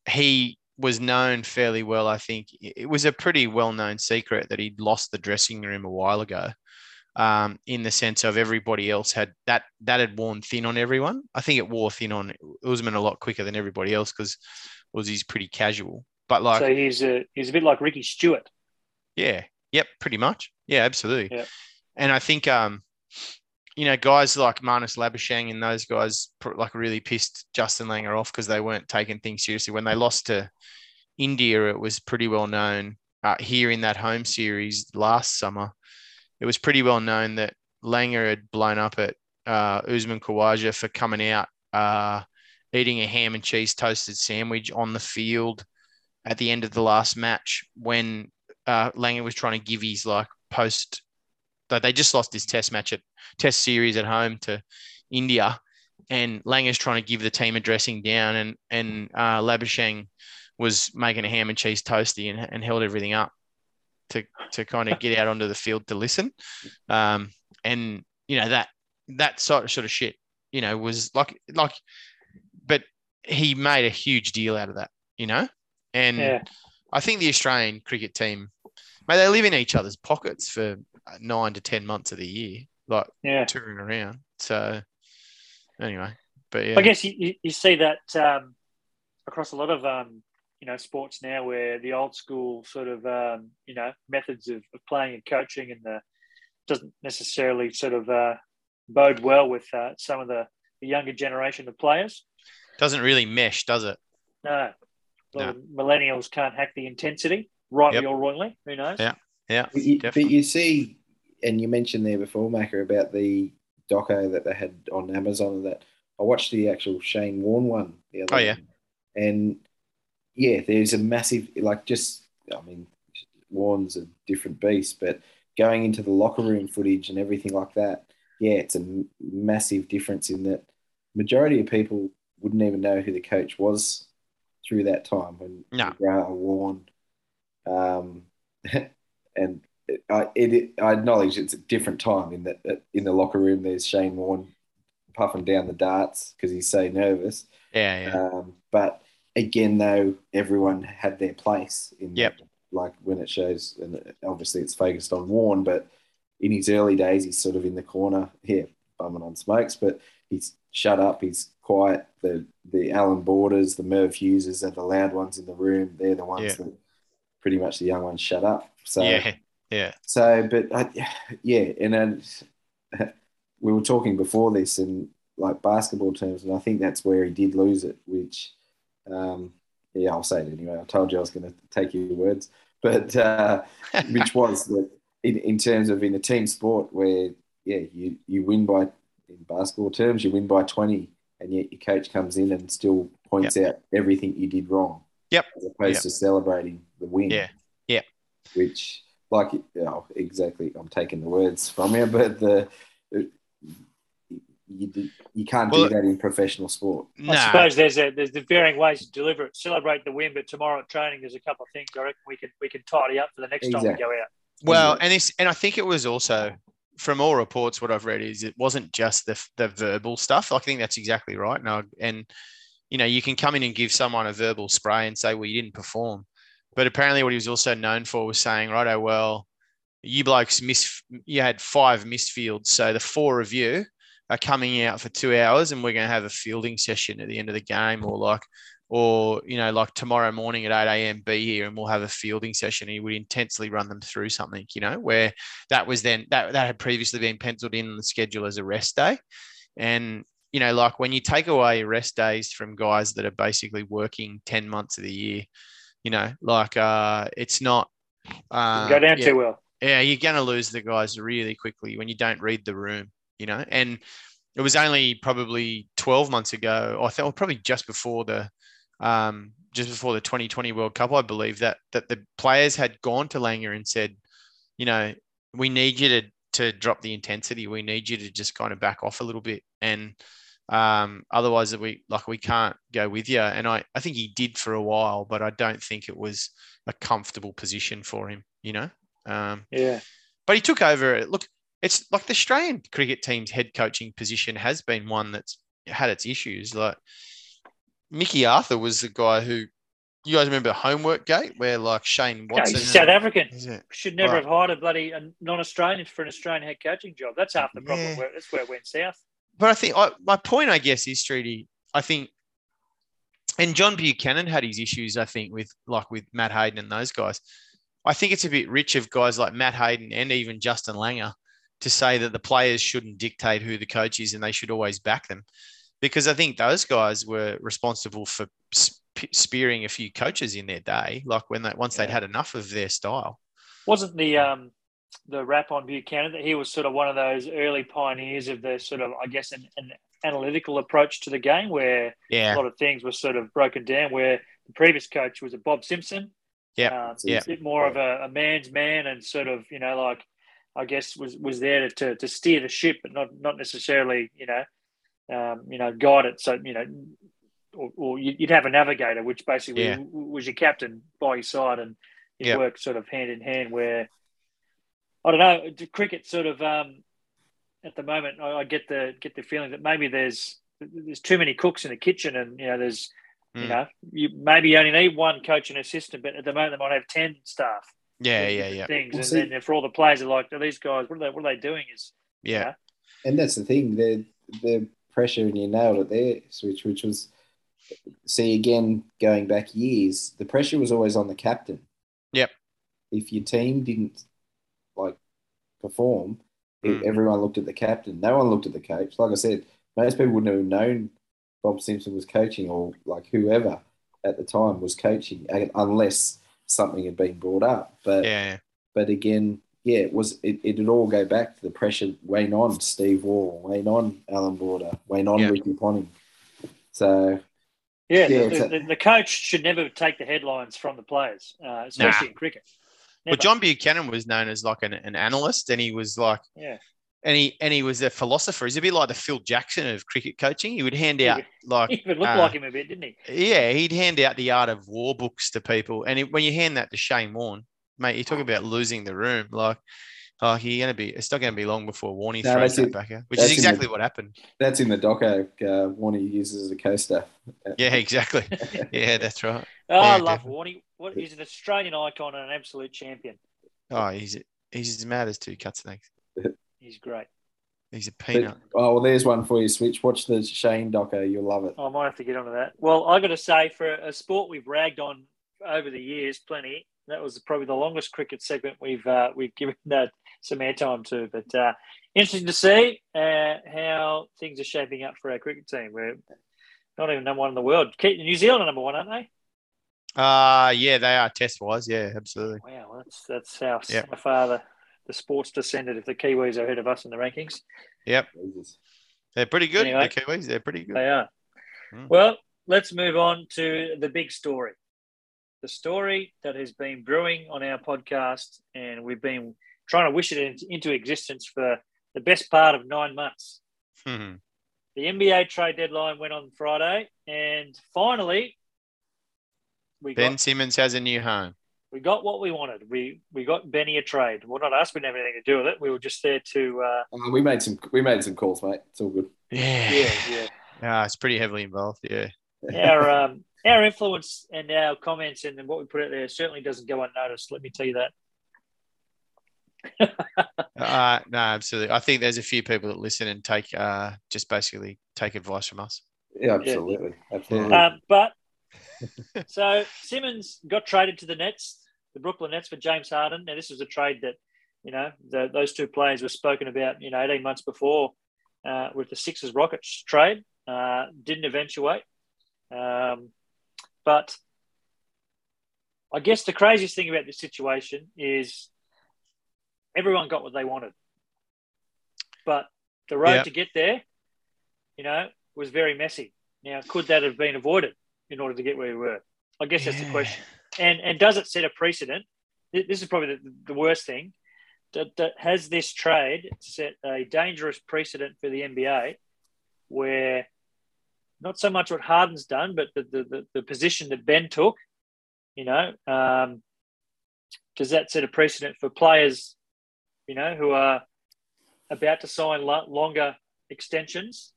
he was known fairly well, I think. It was a pretty well known secret that he'd lost the dressing room a while ago um, in the sense of everybody else had that that had worn thin on everyone. I think it wore thin on Usman a lot quicker than everybody else because Uzi's pretty casual. But like, so he's a he's a bit like Ricky Stewart. yeah, yep, pretty much. Yeah, absolutely. Yep. And I think um, you know, guys like Marnus Labuschagne and those guys like really pissed Justin Langer off because they weren't taking things seriously. When they lost to India, it was pretty well known uh, here in that home series last summer. It was pretty well known that Langer had blown up at uh, Usman Khawaja for coming out, uh, eating a ham and cheese toasted sandwich on the field at the end of the last match when uh, Langer was trying to give his like post. They just lost his test match at test series at home to India, and Langer's trying to give the team a dressing down, and and uh, Labuschagne was making a ham and cheese toasty and, and held everything up to to kind of get out onto the field to listen, um, and you know that that sort of sort of shit, you know, was like like, but he made a huge deal out of that, you know, and Yeah. I think the Australian cricket team, mate, they live in each other's pockets for nine to ten months of the year, like Yeah. touring around. So anyway, but yeah, I guess you, you, you see that um, across a lot of um, you know sports now, where the old school sort of um, you know methods of, of playing and coaching and the doesn't necessarily sort of uh, bode well with uh, some of the, the younger generation of players. doesn't really mesh, does it? No, a lot No. millennials can't hack the intensity, rightly Yep. or wrongly. Who knows? Yeah. Yeah, But you, but you see, and you mentioned there before, Macker, about the doco that they had on Amazon and that. I watched the actual Shane Warne one the other Oh, yeah. day. And yeah, there's a massive, like, just, I mean, Warne's a different beast, but going into the locker room footage and everything like that, yeah, it's a m- massive difference in that majority of people wouldn't even know who the coach was through that time when No. McGrath, Warren, um, and I, it, I acknowledge it's a different time in that that in the locker room there's Shane Warne puffing down the darts because he's so nervous. Yeah, yeah, Um, but again, though, everyone had their place in Yep. like when it shows, and obviously it's focused on Warne, but in his early days, he's sort of in the corner here, bumming on smokes, but he's shut up, he's quiet. The the Alan Borders, the Merv Hugheses are the loud ones in the room. They're the ones Yeah. that pretty much the young ones shut up. So yeah, yeah. so, but I, yeah, and then we were talking before this in like basketball terms, and I think that's where he did lose it. Which, um, yeah, I'll say it anyway. I told you I was going to take your words, but uh, which was that in, in terms of in a team sport where yeah, you you win by in basketball terms, you win by twenty, and yet your coach comes in and still points out everything you did wrong. Yep. As opposed Yep. to celebrating the win. Yeah. Yeah. Which, like, oh, exactly. I'm taking the words from you, but the you do- you can't Well, do that in professional sport. I Nah, suppose there's a, there's the varying ways to deliver it. Celebrate the win, but tomorrow at training there's a couple of things I reckon we can we can tidy up for the next time we go out. Well, and this, and I think it was also from all reports, what I've read is it wasn't just the the verbal stuff. I think that's exactly right. No, and you know, you can come in and give someone a verbal spray and say, "Well, you didn't perform," but apparently, what he was also known for was saying, "Right, oh well, you blokes miss. You had five missed fields, so the four of you are coming out for two hours, and we're going to have a fielding session at the end of the game, or like." Or you know, like tomorrow morning at eight a.m. be here and we'll have a fielding session. and He would intensely run them through something, you know, where that was then that that had previously been penciled in the schedule as a rest day, and you know, like when you take away rest days from guys that are basically working 10 months of the year, you know, like uh, it's not uh, go down yeah, too well. Yeah, you're going to lose the guys really quickly when you don't read the room, you know. And it was only probably 12 months ago, I thought probably just before the um, just before the 2020 World Cup, I believe that that the players had gone to Langer and said, you know, we need you to to drop the intensity. We need you to just kind of back off a little bit. And um, otherwise, we like we can't go with you. And I, I think he did for a while, but I don't think it was a comfortable position for him. You know. Um, Yeah. but he took over. It. Look, it's like the Australian cricket team's head coaching position has been one that's had its issues. Like Mickey Arthur was the guy who you guys remember Homework Gate, where like Shane Watson. he's South African. Should never Right. have hired a bloody a non-Australian for an Australian head coaching job. That's half the problem. Yeah. Where, that's where it went south. but I think I, my point, I guess, is Streety. I think, and John Buchanan had his issues. I think with like with Matt Hayden and those guys. I think it's a bit rich of guys like Matt Hayden and even Justin Langer to say that the players shouldn't dictate who the coach is and they should always back them, because I think those guys were responsible for sp- spearing a few coaches in their day, like when they once they'd had enough of their style. Wasn't the um the rap on Buchanan that he was sort of one of those early pioneers of the sort of I guess an, an analytical approach to the game where yeah. a lot of things were sort of broken down. Where the previous coach was a Bob Simpson. Yeah, um, yeah. a bit more of a, a man's man and sort of you know like I guess was was there to, to, steer the ship, but not not necessarily you know um, you know guide it. So you know. Or, or you- you'd have a navigator, which basically Yeah. was your captain by your side, and you work sort of hand in hand. Where I don't know, cricket sort of um, at the moment, I, I get the get the feeling that maybe there's there's too many cooks in the kitchen, and you know there's you Mm. know you maybe you only need one coach and assistant, but at the moment they might have ten staff. Yeah, yeah, yeah, Things, Well, and see- then for all the players are like, these guys, what are they what are they doing? Is yeah, And that's the thing, the the pressure, and you nailed it there, Switch, which was see again going back years, the pressure was always on the captain. Yep. If your team didn't like perform, Mm. everyone looked at the captain. No one looked at the coach. Like I said, most people wouldn't have known Bob Simpson was coaching or like whoever at the time was coaching unless something had been brought up. But yeah. but again, yeah, it was it, it'd all go back to the pressure weighing on Steve Waugh, weighing on Alan Border, weighing on Yeah. Ricky Ponting. So yeah, Yeah, the, it's a- the, the coach should never take the headlines from the players, uh, especially in cricket. Well, John Buchanan was known as like an, an analyst, and he was like, yeah, and he and he was a philosopher. He's a bit like the Phil Jackson of cricket coaching. He would hand He out would- like, he even looked uh, like him a bit, didn't he? yeah, he'd hand out the art of war books to people. And it, when you hand that to Shane Warne, mate, you talk about losing the room. Like, oh, you're gonna be. It's not gonna be long before Warney No, throws that it. back out, which is in the- exactly what happened. that's in the doco. Uh, one he uses as a coaster. Yeah, exactly. yeah, that's right. Oh, I love definitely. Warney. What he's an Australian icon and an absolute champion. Oh, he's he's as mad as two cut snakes. He's great. He's a But, peanut. oh well, there's one for you, Switch. Watch the Shane doco. You'll love it. I might have to get onto that. Well, I got to say, for a sport we've ragged on over the years, plenty. That was probably the longest cricket segment we've uh, we've given uh, some airtime to. But uh, interesting to see uh, how things are shaping up for our cricket team. We're not even number one in the world. New Zealand are number one, aren't they? Uh yeah, they are test wise. Yeah, absolutely. Wow, that's that's how, Yeah. how far the, the sport's descended. If the Kiwis are ahead of us in the rankings, Jesus. They're pretty good. Anyway. the Kiwis, they're pretty good. They are. Hmm. Well, let's move on to the big story. The story that has been brewing on our podcast, and we've been trying to wish it into existence for the best part of nine months. Hmm. The NBA trade deadline went on Friday, and finally, we Ben got Simmons has a new home. We got what we wanted. We we got Benny a trade. Well, not us. We didn't have anything to do with it. We were just there to. Uh, Uh, we made some we made some calls, mate. It's all good. Yeah. yeah, yeah. Yeah, it's pretty heavily involved. Yeah. Our um, our influence and our comments and what we put out there certainly doesn't go unnoticed. Let me tell you that. Uh, no, absolutely. I think there's a few people that listen and take uh, just basically take advice from us. Yeah, absolutely, absolutely. Um, but so Simmons got traded to the Nets, the Brooklyn Nets for James Harden. Now this was a trade that you know the, those two players were spoken about you know 18 months before uh, with the Sixers Rockets trade. Uh, didn't eventuate, um, but I guess the craziest thing about this situation is everyone got what they wanted, but the road Yeah. to get there, you know, was very messy. Now, could that have been avoided in order to get where we were? I guess that's the question. And and does it set a precedent? This is probably the, the worst thing. That, that has this trade set a dangerous precedent for the NBA, where not so much what Harden's done, but the the, the, the position that Ben took. You know, um, does that set a precedent for players? You know, who are about to sign lo- longer extensions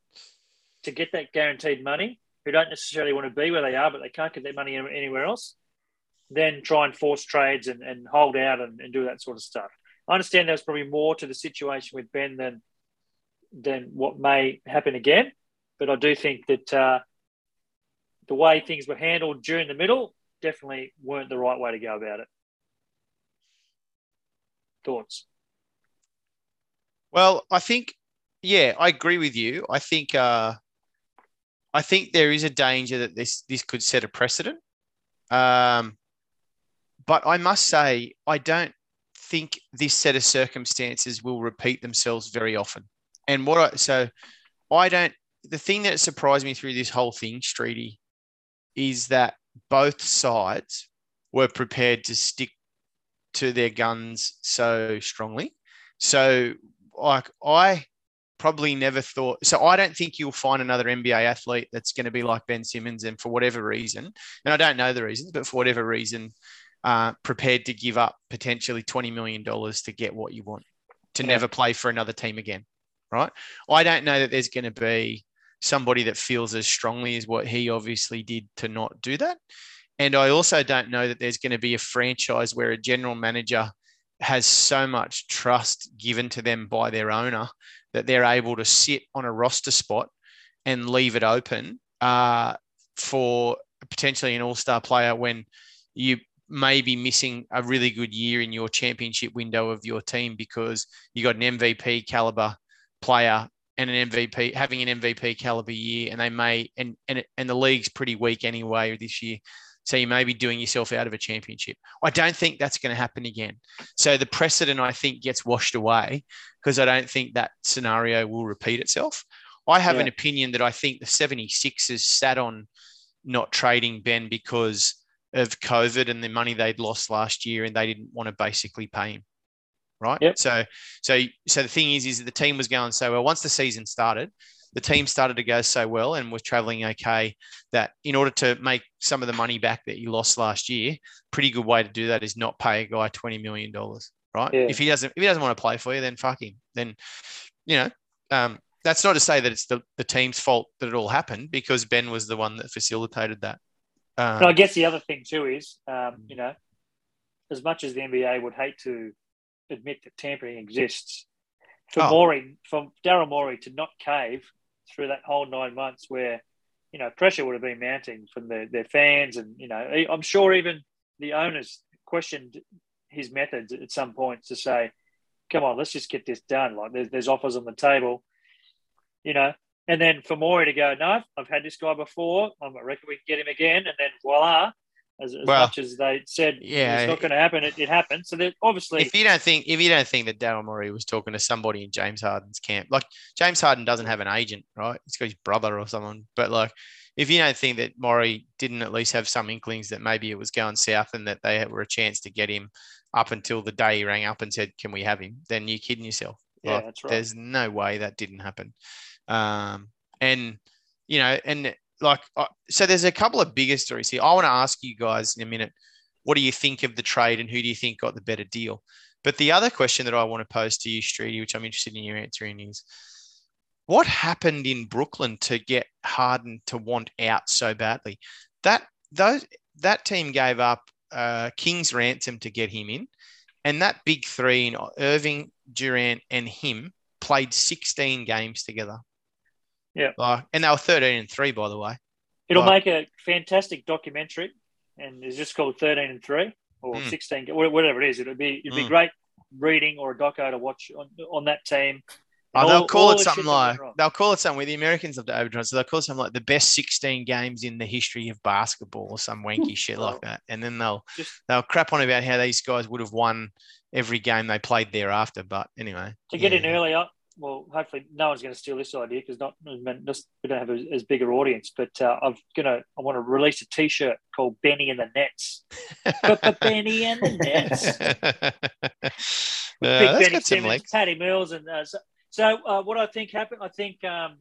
to get that guaranteed money, who don't necessarily want to be where they are, but they can't get their money anywhere else, then try and force trades and, and hold out and, and do that sort of stuff. I understand there's probably more to the situation with Ben than than what may happen again, but I do think that uh, the way things were handled during the middle definitely weren't the right way to go about it. Thoughts? Well, I think, yeah, I agree with you. I think, uh, I think there is a danger that this this could set a precedent. Um, but I must say, I don't think this set of circumstances will repeat themselves very often. And what I so I don't. The thing that surprised me through this whole thing, Streety, is that both sides were prepared to stick to their guns so strongly. So like I probably never thought so I don't think you'll find another NBA athlete that's going to be like Ben Simmons and for whatever reason, and I don't know the reasons, but for whatever reason, uh, prepared to give up potentially $20 million to get what you want, to Yeah. never play for another team again. Right. I don't know that there's going to be somebody that feels as strongly as what he obviously did to not do that. And I also don't know that there's going to be a franchise where a general manager has so much trust given to them by their owner that they're able to sit on a roster spot and leave it open uh, for potentially an all-star player when you may be missing a really good year in your championship window of your team because you got an MVP caliber player and an MVP having an MVP caliber year, and they may and and and the league's pretty weak anyway this year. So you may be doing yourself out of a championship. I don't think that's going to happen again. So the precedent, I think, gets washed away because I don't think that scenario will repeat itself. I have an opinion that I think the 76ers sat on not trading Ben because of COVID and the money they'd lost last year, and they didn't want to basically pay him. Right. Yep. So, so, so the thing is, is the team was going so well. Once the season started, the team started to go so well and was traveling okay that in order to make some of the money back that you lost last year, pretty good way to do that is not pay a guy twenty million dollars, right? Yeah. If he doesn't, if he doesn't want to play for you, then fuck him. Then, you know, um, that's not to say that it's the, the team's fault that it all happened because Ben was the one that facilitated that. Um, I guess the other thing too is, um, you know, as much as the NBA would hate to admit that tampering exists, for Oh. Morey, for Daryl Morey to not cave through that whole nine months, where you know pressure would have been mounting from their, their fans, and you know, I'm sure even the owners questioned his methods at some points to say, "Come on, let's just get this done." Like there's, there's offers on the table, you know. And then for Morey to go, no, I've had this guy before. I reckon we can get him again. And then voila, as, as Well, much as they said yeah, it's not going to happen, it, it happened. So that obviously, if you don't think if you don't think that Daryl Morey was talking to somebody in James Harden's camp, like James Harden doesn't have an agent, right? He's got his brother or someone. But like, if you don't think that Morey didn't at least have some inklings that maybe it was going south and that they were a chance to get him up until the day he rang up and said, "Can we have him?" Then you're kidding yourself. yeah, Like, that's right. There's no way that didn't happen. Um, and you know, and like, uh, so there's a couple of bigger stories here. I want to ask you guys in a minute. what do you think of the trade and who do you think got the better deal? But the other question that I want to pose to you, Streety, which I'm interested in your answering is what happened in Brooklyn to get Harden to want out so badly? That those that team gave up uh, King's ransom to get him in, and that big three in Irving, Durant, and him played 16 games together. Yeah, like, and they were 13 and three, by the way. It'll Like- make a fantastic documentary, and it's just called Thirteen and Three or Mm. Sixteen, whatever it is. It'd be it'd be Mm. great reading or a doco to watch on, on that team. Oh, they'll all- call all it something shit that went like they'll call it something with the Americans love to overdraw. So they'll call it something like the best 16 games in the history of basketball or some wanky shit like that. And then they'll Just they'll crap on about how these guys would have won every game they played thereafter. But anyway, to get in yeah. Well, hopefully no one's going to steal this idea because not I mean, just- we don't have a, as bigger audience. But uh, I'm gonna I want to release a T-shirt called Benny and the Nets. Benny and the Nets. Uh, Big Benny Simmons. Patty Mills, and uh, so, so uh, what I think happened, I think um,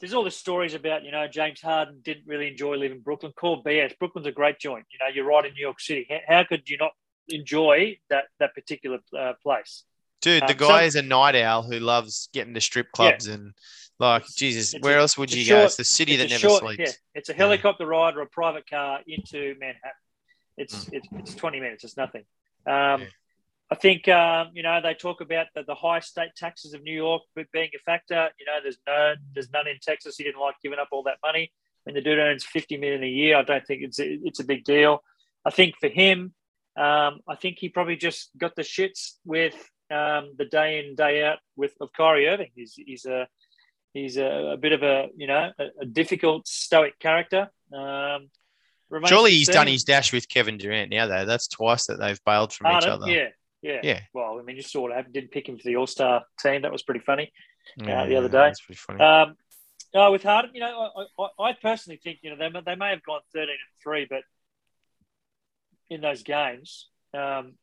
there's all the stories about you know James Harden didn't really enjoy living in Brooklyn. Call BS. Brooklyn's a great joint. You know, you're right in New York City. How, how could you not enjoy that that particular uh, place? Dude, the Um, guy so- is a night owl who loves getting to strip clubs and like Jesus. it's where a- else would you go? It's the city that It's a never short- sleeps. Yeah, it's a helicopter ride or a private car into Manhattan. It's Mm. it's, it's 20 minutes. It's nothing. Um, Yeah. I think um, you know they talk about the, the high state taxes of New York being a factor. You know, there's no there's none in Texas. He didn't like giving up all that money. When the dude earns 50 million a year, I don't think it's a, it's a big deal. I think for him, um, I think he probably just got the shits with um, the day in day out with of Kyrie Irving. He's he's a he's a, a bit of a you know a, a difficult stoic character. Um, Surely he's done his dash with Kevin Durant now, though. That's twice that they've bailed from each other. Yeah, yeah, Yeah. Well, I mean, you saw what happened. Didn't pick him for the All Star team. That was pretty funny. Yeah, the other day. That's pretty funny. Um, no, with Harden, you know, I, I, I personally think you know they, may- they may have gone thirteen and three, but in those games, um,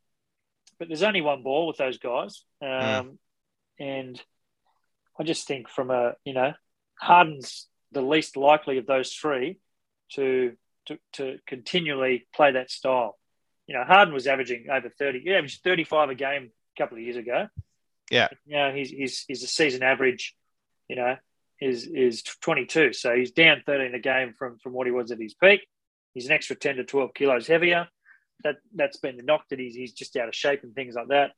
but there's only one ball with those guys, um, and I just think from a you know Harden's the least likely of those three to to, to continually play that style. You know, Harden was averaging over thirty, he averaged thirty five a game a couple of years ago. Yeah. you know, he's he's he's a season average, you know, is is 22. So he's down 13 a game from from what he was at his peak. He's an extra 10 to 12 kilos heavier. That that's been the knock that he's he's just out of shape and things like that. A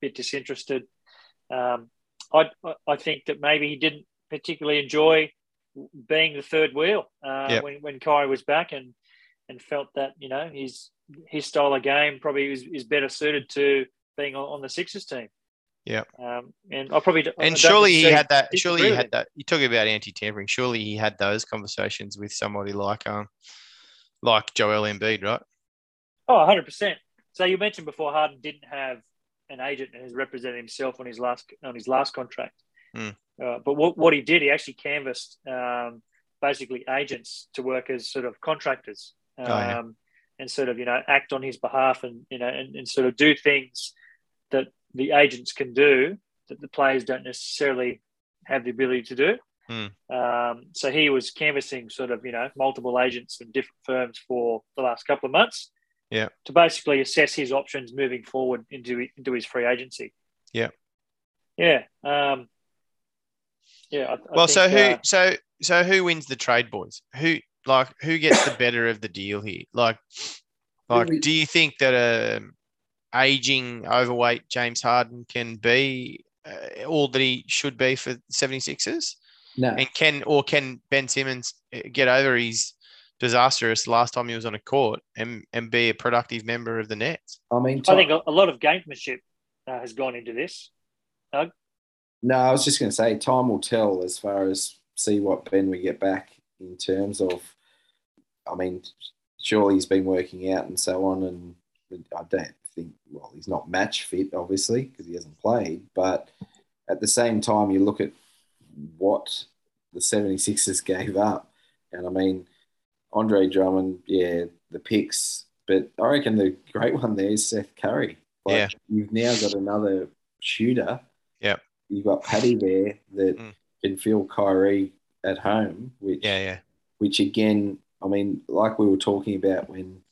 bit disinterested. Um, I I- I think that maybe he didn't particularly enjoy being the third wheel uh, Yep. when when Kyrie was back and and felt that you know his his style of game probably is, is better suited to being on, on the Sixers team. Yep. Um, and I probably and don't surely he had that. Surely he had that. You talk about anti-tampering. Surely he had those conversations with somebody like um, like Joel Embiid, right? Oh, 100%. So you mentioned before Harden didn't have an agent and has represented himself on his last on his last contract. Hmm. Uh, but what, what he did, he actually canvassed um, basically agents to work as sort of contractors um, Oh, yeah. and sort of, you know, act on his behalf and, you know, and, and sort of do things that the agents can do that the players don't necessarily have the ability to do. Hmm. Um, so he was canvassing sort of, you know, multiple agents and different firms for the last couple of months to basically assess his options moving forward into into his free agency. Yeah. Yeah. Um, yeah. I, I Well, so who? uh, so so who wins the trade, boys? Who like who gets the better of the deal here? Like, like do you think that a aging overweight James Harden can be uh, all that he should be for 76ers? No, And can or can Ben Simmons uh, get over his disastrous last time he was on a court and and be a productive member of the Nets? I mean, I think a, a lot of gamesmanship uh, has gone into this. No, I was just going to say time will tell as far as see what Ben we get back in terms of. I mean, surely he's been working out and so on, and I don't think. Well, he's not match fit, obviously, because he hasn't played. But at the same time, you look at what the 76ers gave up, and I mean, Andre Drummond, yeah, the picks, but I reckon the great one there is Seth Curry. Like, Yeah. you've now got another shooter Yep. you've got Patty there that Mm. can feel Kyrie at home, which Yeah, yeah, which again, I mean, like we were talking about when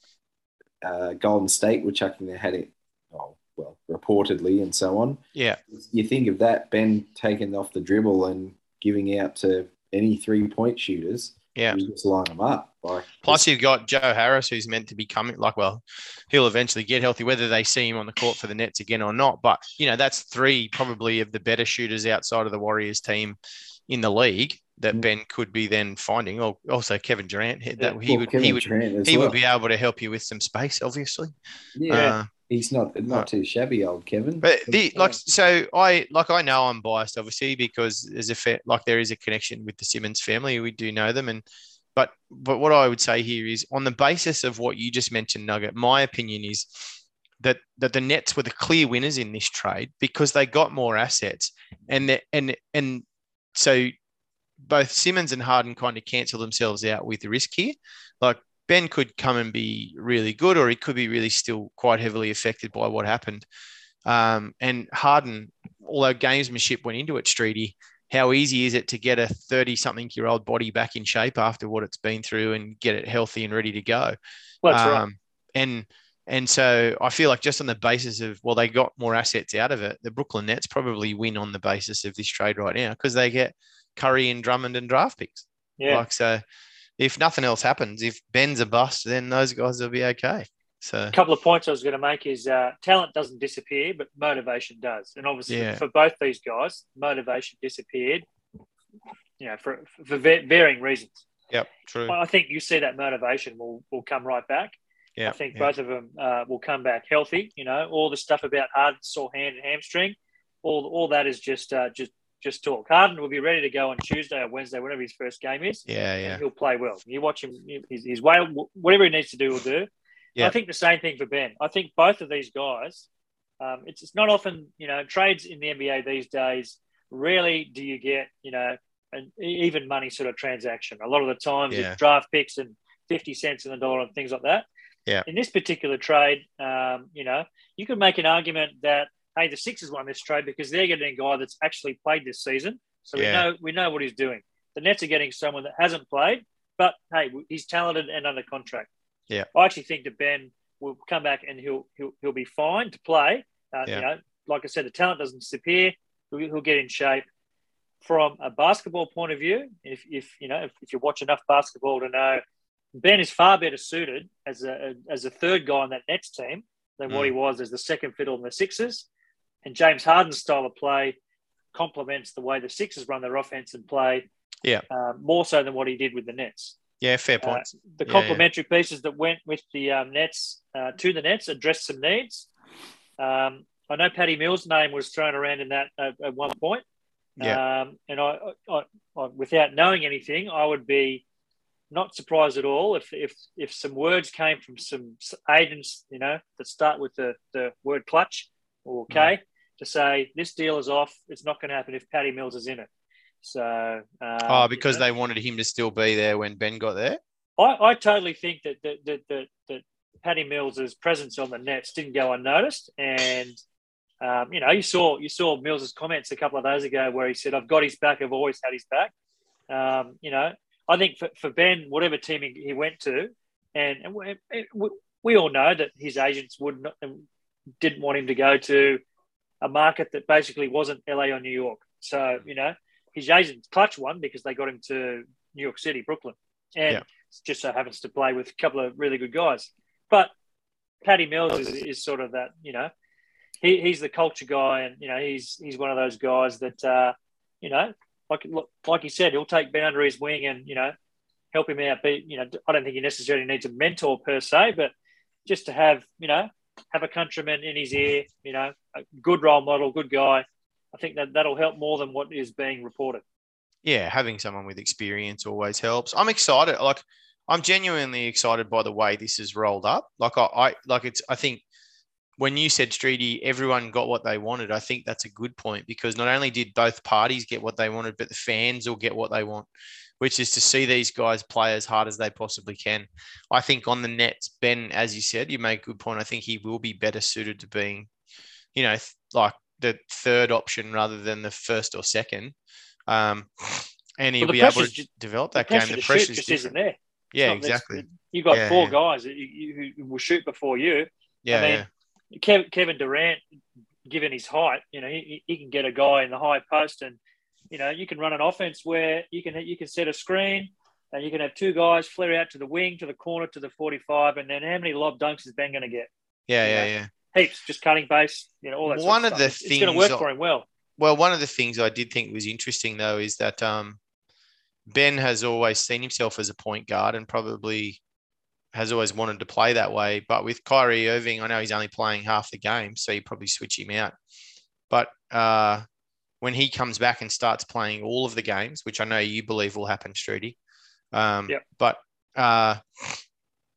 uh, Golden State were chucking their head in, oh, well, reportedly and so on. Yeah. You think of that, Ben taking off the dribble and giving out to any three point shooters. Yeah. You just line them up. Like, Plus, you've got Joe Harris, who's meant to be coming. Like, well, he'll eventually get healthy, whether they see him on the court for the Nets again or not. But you know, that's three probably of the better shooters outside of the Warriors team in the league that Mm. Ben could be then finding. Or also Kevin Durant, that Yeah, he would Kevin he would he well. would be able to help you with some space, obviously. Yeah, Uh, he's not not uh, too shabby, old Kevin. But the like, so I like I know I'm biased, obviously, because there's a fa- like there is a connection with the Simmons family. We do know them, and but but what I would say here is on the basis of what you just mentioned, Nugget. My opinion is that that the Nets were the clear winners in this trade because they got more assets, and the, and and so both Simmons and Harden kind of cancel themselves out with the risk here. Like Ben could come and be really good, or he could be really still quite heavily affected by what happened. Um, and Harden, although gamesmanship went into it, Streety, how easy is it to get a 30 something year old body back in shape after what it's been through and get it healthy and ready to go? Well, that's right. Um, And and so I feel like just on the basis of well, they got more assets out of it. The Brooklyn Nets probably win on the basis of this trade right now because they get Curry and Drummond and draft picks. Yeah. Like so, if nothing else happens, if Ben's a bust, then those guys will be okay. So A couple of points I was going to make is uh, talent doesn't disappear, but motivation does. And obviously, Yeah. for both these guys, motivation disappeared. You know, for for varying reasons. yep, true. I think you see that motivation will will come right back. Yeah, I think yeah. both of them uh, will come back healthy. You know, all the stuff about hard sore hand and hamstring, all all that is just uh, just just talk. Harden will be ready to go on Tuesday or Wednesday, whenever his first game is. Yeah, and yeah, he'll play well. You watch him; he's, he's way whatever he needs to do, will do. Yeah. I think the same thing for Ben. I think both of these guys. Um, it's, it's not often, you know, trades in the NBA these days. Rarely do you get, you know, an even money sort of transaction. A lot of the times, Yeah. it's draft picks and fifty cents in the dollar and things like that. Yeah. In this particular trade, um, you know, you could make an argument that hey, the Sixers won this trade because they're getting a guy that's actually played this season, so we know we know what he's doing. The Nets are getting someone that hasn't played, but hey, he's talented and under contract. Yeah. I actually think that Ben will come back and he'll he'll, he'll be fine to play. Uh, Yeah. You know, like I said, the talent doesn't disappear. He'll, he'll get in shape. From a basketball point of view, if, if you know if, if you watch enough basketball to know, Ben is far better suited as a as a third guy on that Nets team than what Mm. he was as the second fiddle in the Sixers. And James Harden's style of play complements the way the Sixers run their offense and play. Yeah. uh, more so than what he did with the Nets. Yeah. Fair Uh, point. the Yeah, complementary pieces that went with the um, Nets uh, to the Nets addressed some needs. Um, I know Patty Mills' name was thrown around in that at, at one point. Yeah. Um, and I, I, I, without knowing anything, I would be not surprised at all if if if some words came from some agents, you know, that start with the the word Klutch or K to say this deal is off. It's not going to happen if Patty Mills is in it. So, um, oh, because you know, they wanted him to still be there when Ben got there. I, I totally think that that that that, that Patty Mills's presence on the Nets didn't go unnoticed, and um, you know you saw you saw Mills's comments a couple of days ago where he said, "I've got his back. I've always had his back." Um, you know, I think for, for Ben, whatever team he, he went to, and, and we, we, we all know that his agents would not didn't want him to go to a market that basically wasn't LA or New York. So you know, his agent Klutch won because they got him to New York City, Brooklyn, and Yeah. just so happens to play with a couple of really good guys. But Patty Mills is, is sort of that, you know, he, he's the culture guy, and you know, he's he's one of those guys that, uh, you know, like like he said, he'll take Ben under his wing and you know, help him out. Be you know, I don't think he necessarily needs a mentor per se, but just to have you know, have a countryman in his ear, you know, a good role model, good guy. I think that that'll help more than what is being reported. yeah, having someone with experience always helps. I'm excited. Like I'm genuinely excited by the way this is rolled up. Like I, I like it's. I think when you said Streety, everyone got what they wanted. I think that's a good point because not only did both parties get what they wanted, but the fans will get what they want, which is to see these guys play as hard as they possibly can. I think on the Nets, Ben, as you said, you make a good point. I think he will be better suited to being, you know, like the third option rather than the first or second. Um, and he'll Well, be able to develop The that game. The pressure just isn't there. Yeah, exactly. You got Yeah, four yeah. guys that you, you, who will shoot before you. Yeah, I mean, yeah. Kevin Durant, given his height, you know, he, he can get a guy in the high post, and you know, you can run an offense where you can you can set a screen, and you can have two guys flare out to the wing, to the corner, to the forty-five, and then how many lob dunks is Ben going to get? Yeah, you yeah, know, yeah. Heaps, just cutting base, you know, all that. sort One of stuff. the It's- it's going to work I- for him well. Well, one of the things I did think was interesting though is that um, Ben has always seen himself as a point guard and probably has always wanted to play that way. But with Kyrie Irving, I know he's only playing half the game, so you probably switch him out. But uh, when he comes back and starts playing all of the games, which I know you believe will happen, Streety, um, Yep. but uh,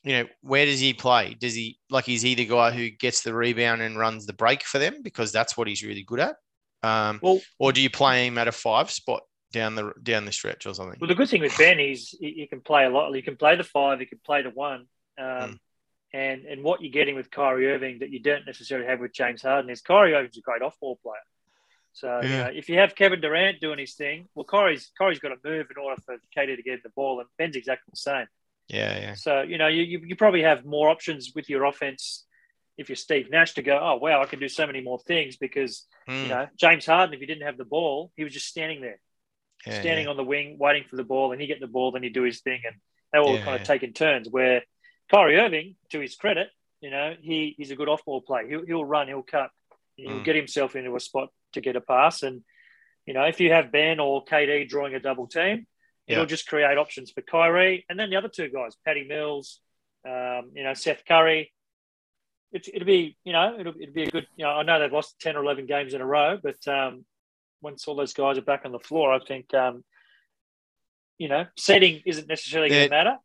you know, where does he play? Does he like is he the guy who gets the rebound and runs the break for them because that's what he's really good at? Um, Well, or do you play him at a five spot down the down the stretch or something? Well, the good thing with Ben is he, he can play a lot. He can play the five. He can play the one. Um, Mm. And and what you're getting with Kyrie Irving that you don't necessarily have with James Harden is Kyrie Irving's a great off-ball player. So you Yeah. know, if you have Kevin Durant doing his thing, well, Kyrie's Kyrie's got to move in order for KD to get the ball, and Ben's exactly the same. Yeah, yeah, So you know, you, you you probably have more options with your offense if you're Steve Nash to go. Oh wow, I can do so many more things because Mm, you know James Harden, if he didn't have the ball, he was just standing there yeah, standing yeah. on the wing, waiting for the ball, and he get the ball, then he do his thing, and they all Yeah, kind of in turns. Where Kyrie Irving, to his credit, you know, he, he's a good off-ball play. He'll, he'll run, he'll cut, he'll Mm. get himself into a spot to get a pass, and you know, if you have Ben or KD drawing a double team, it'll Yeah. just create options for Kyrie, and then the other two guys, Patty Mills, um, you know, Seth Curry. It's, it'll be, you know, it'll, it'll be a good. You know, I know they've lost ten or eleven games in a row, but um, once all those guys are back on the floor, I think, um, you know, setting isn't necessarily going to matter. And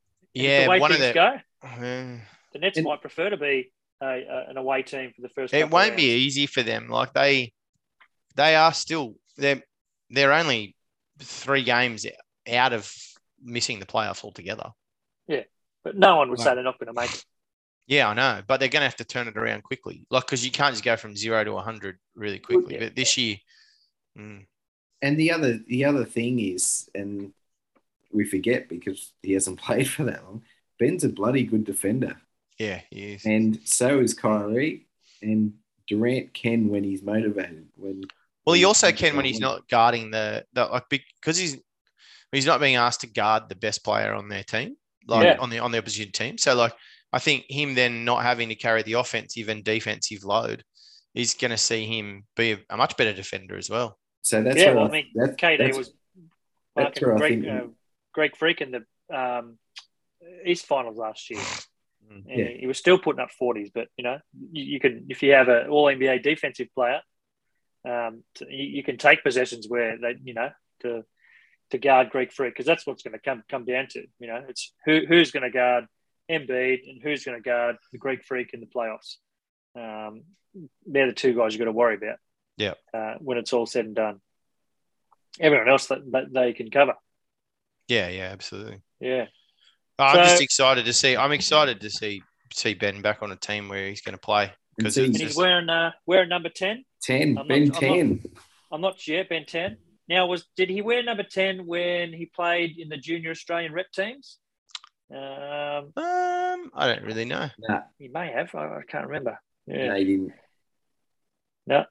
Yeah, the way one of things the- go, Uh, the Nets And- might prefer to be a, a, an away team for the first. it won't be easy for them. Like they, they are still they're they're only three games out of missing the playoffs altogether. Yeah, but no one would Right. say they're not going to make it. Yeah, I know, but they're going to have to turn it around quickly. Like because you can't just go from zero to hundred really quickly. yeah. But this year, mm, And the other the other thing is, and we forget because he hasn't played for that long. Ben's a bloody good defender, yeah, he is. and so is Kyrie. And Durant can when he's motivated. When Well, he also not can when he's not guarding the, the like because he's he's not being asked to guard the best player on their team, like Yeah. on the on the opposition team. So like I think him then not having to carry the offensive and defensive load is going to see him be a, a much better defender as well. so that's yeah, well, I, I mean, that's, KD that's- was that's fucking where I Greg, think- uh, Greek Freak in the um, East Finals last year. Mm. And Yeah. He was still putting up forties, but you know, you, you can if you have an All NBA defensive player, um, t- you, you can take possessions where they, you know, to to guard Greek Freak because that's what's going to come come down to. You know, it's who who's going to guard Embiid and who's going to guard the Greek Freak in the playoffs. Um, they're the two guys you've got to worry about. Yeah. Uh, when it's all said and done, everyone else that, that they can cover. Yeah, yeah, absolutely. Yeah. I'm So- just excited to see. I'm excited to see see Ben back on a team where he's going to play. because see, he's just- wearing uh, wearing number ten. ten, I'm Ben not- I'm not- ten. I'm not sure, Ben 10. Now, was did he wear number 10 when he played in the junior Australian rep teams? Um, Um, I don't really know. Nah, he may have. I, I can't remember. Yeah. no, he didn't. No,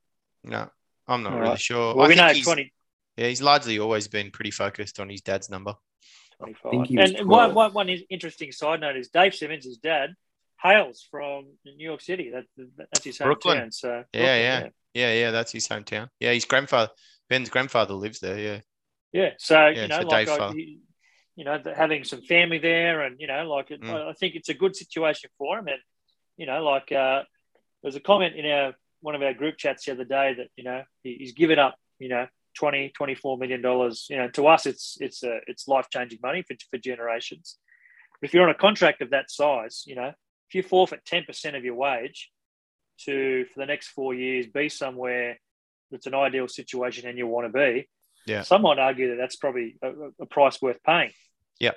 no, I'm not All really right. sure. well, I we think know he's, 20, yeah, he's largely always been pretty focused on his dad's number. 25. think he was And, and one, one, one interesting side note is Dave Simmons, his dad, hails from New York City. That, that's his hometown. Brooklyn. So Yeah, Brooklyn, yeah. Yeah, yeah, that's his hometown. Yeah, his grandfather, Ben's grandfather lives there. Yeah, Yeah. So, Yeah, you know, so like, I, you know, having some family there and, you know, like, it, Mm. I think it's a good situation for him. And, you know, like, uh, there's a comment in our, one of our group chats the other day that, you know, he, he's given up, you know, 20, 24 million dollars. You know, to us, it's, it's, uh, it's life changing money for, for generations. If you're on a contract of that size, you know, if you forfeit 10% of your wage to, for the next four years, be somewhere that's an ideal situation and you want to be, Yeah. some might argue that that's probably a, a price worth paying. Yeah.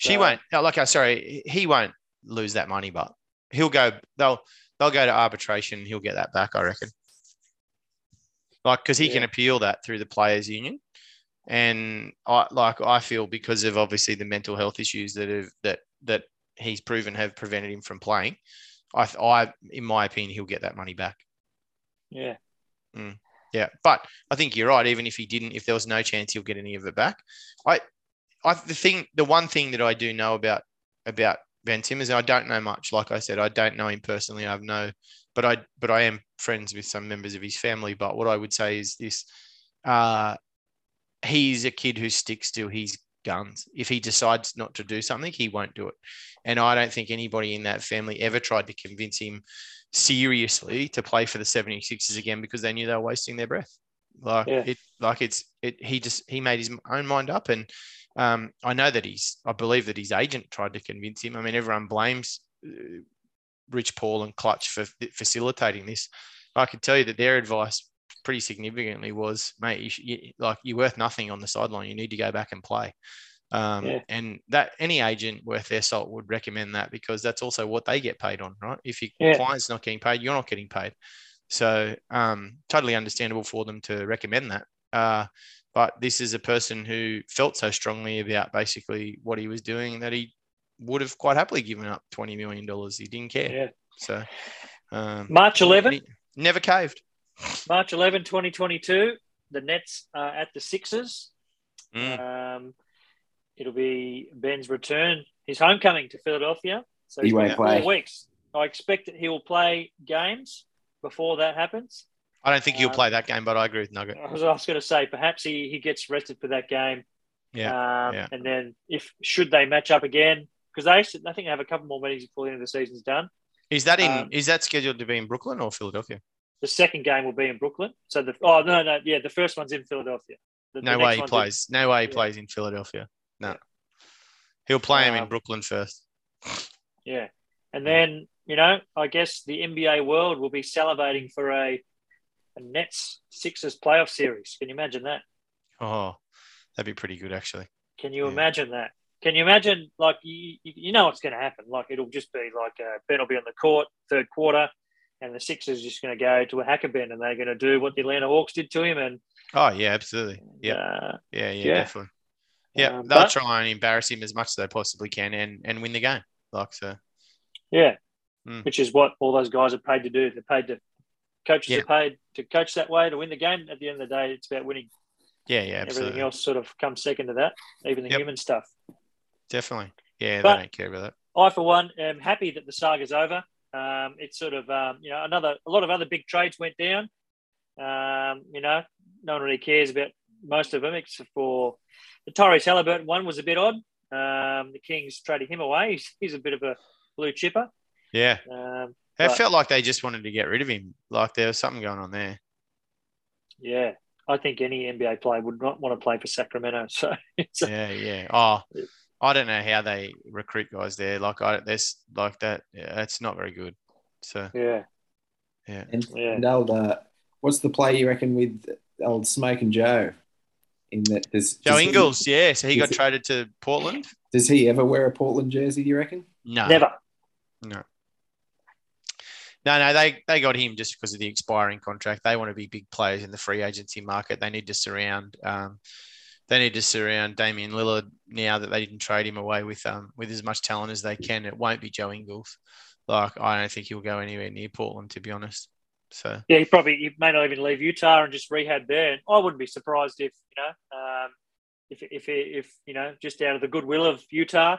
So- she won't. No, like I sorry, he won't lose that money, but he'll go. They'll they'll go to arbitration. He'll get that back, I reckon. Like because he can appeal that through the players' union, and I like I feel because of obviously the mental health issues that have that that he's proven have prevented him from playing. I, I in my opinion, he'll get that money back. Yeah. Yeah, but I think you're right. Even if he didn't, if there was no chance he'll get any of it back, I, I the thing, the one thing that I do know about about Ben Simmons, I don't know much. Like I said, I don't know him personally. I have no, but I but I am friends with some members of his family. But what I would say is this: uh, he's a kid who sticks to his guns. If he decides not to do something, he won't do it. And I don't think anybody in that family ever tried to convince him seriously to play for the 76ers again because they knew they were wasting their breath. Like Yeah. it, like it's it. He just he made his own mind up, and um, I know that he's. I believe that his agent tried to convince him. I mean, everyone blames uh, Rich Paul and Klutch for facilitating this. I could tell you that their advice pretty significantly was, mate, you, you like you're worth nothing on the sideline. You need to go back and play. Um, Yeah. And that any agent worth their salt would recommend that because that's also what they get paid on, right? If your Yeah. client's not getting paid, you're not getting paid. So um, totally understandable for them to recommend that. Uh, but this is a person who felt so strongly about basically what he was doing that he would have quite happily given up twenty million dollars. He didn't care. Yeah. So um, March 11, never caved. March 11, 2022, the Nets are at the Sixers. Mm. Um, it'll be Ben's return, his homecoming to Philadelphia. So He won't got four play. weeks. I expect that he will play games before that happens. I don't think he'll Um, play that game, but I agree with Nugget. I was, I was going to say perhaps he, he gets rested for that game. Yeah, Um, yeah. And then if should they match up again, because they actually- I think they have a couple more meetings before the end of the season's done. Is that in? um, is that scheduled to be in Brooklyn or Philadelphia? The second game will be in Brooklyn. So the oh no no yeah the first one's in Philadelphia. The, the No next way he plays. No way he plays in Philadelphia. No, he'll play him in Um, Brooklyn first. Yeah. And then, you know, I guess the NBA world will be salivating for a, a Nets Sixers playoff series. Can you imagine that? Oh, that'd be pretty good actually. Can you Yeah. imagine that? Can you imagine, like, you, you you know what's going to happen? Like, it'll just be like uh, Ben will be on the court, third quarter, and the Sixers just going to go to a Hack-a-Ben and they're going to do what the Atlanta Hawks did to him. And Oh yeah, absolutely. Yeah, uh, yeah, yeah, yeah. definitely. Yeah, Um, they'll but- try and embarrass him as much as they possibly can and and win the game. Like so. yeah, Mm. which is what all those guys are paid to do. They're paid to, coaches Yeah. are paid to coach that way to win the game. At the end of the day, it's about winning. Yeah, yeah, Everything else sort of comes second to that, even the Yep. human stuff. Definitely. Yeah, But- they don't care about that. I, for one, am happy that the saga's over. Um, it's sort of, um, you know, another, a lot of other big trades went down. Um, you know, no one really cares about most of them except for the Tyrese Halliburton one was a bit odd. Um, the Kings traded him away. He's, he's a bit of a blue chipper. Yeah, Um, it But- felt like they just wanted to get rid of him. Like there was something going on there. yeah, I think any NBA player would not want to play for Sacramento. So it's a, Yeah, yeah. Oh, I don't know how they recruit guys there. Like I, there's like that. Yeah, it's not very good. So yeah, yeah. And, Yeah. and old, uh, what's the play you reckon with old Smoke and Joe? In that, does, Joe does he- Ingles, yeah. So he got it- traded to Portland. does he ever wear a Portland jersey? Do you reckon? No, never. No. No, no, they they got him just because of the expiring contract. They want to be big players in the free agency market. They need to surround um, they need to surround Damian Lillard now that they didn't trade him away with um with as much talent as they can. It won't be Joe Ingles. Like I don't think he'll go anywhere near Portland to be honest. So Yeah, he probably he may not even leave Utah and just rehab there. And I wouldn't be surprised if you know, um, if if if you know, just out of the goodwill of Utah,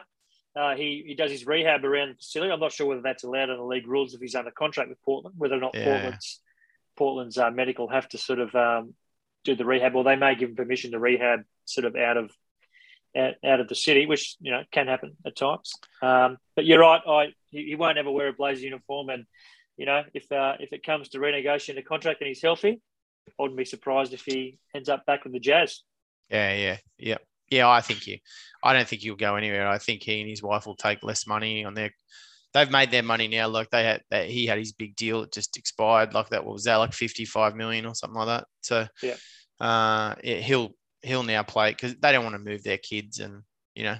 uh, he he does his rehab around the facility. I'm not sure whether that's allowed in the league rules if he's under contract with Portland. Whether or not Yeah. Portland's Portland's uh, medical have to sort of um, do the rehab, or they may give him permission to rehab sort of out of out, out of the city, which you know can happen at times. Um, but you're right. I he, he won't ever wear a Blazer uniform, and you know if uh, if it comes to renegotiating a contract and he's healthy, I wouldn't be surprised if he ends up back with the Jazz. yeah, yeah, yeah. Yeah, I think you I don't think he'll go anywhere. I think he and his wife will take less money on their they've made their money now. Like they had that he had his big deal, it just expired. Like that what was that like fifty five million or something like that. So Yeah. uh yeah, he'll he'll now play because they don't want to move their kids and you know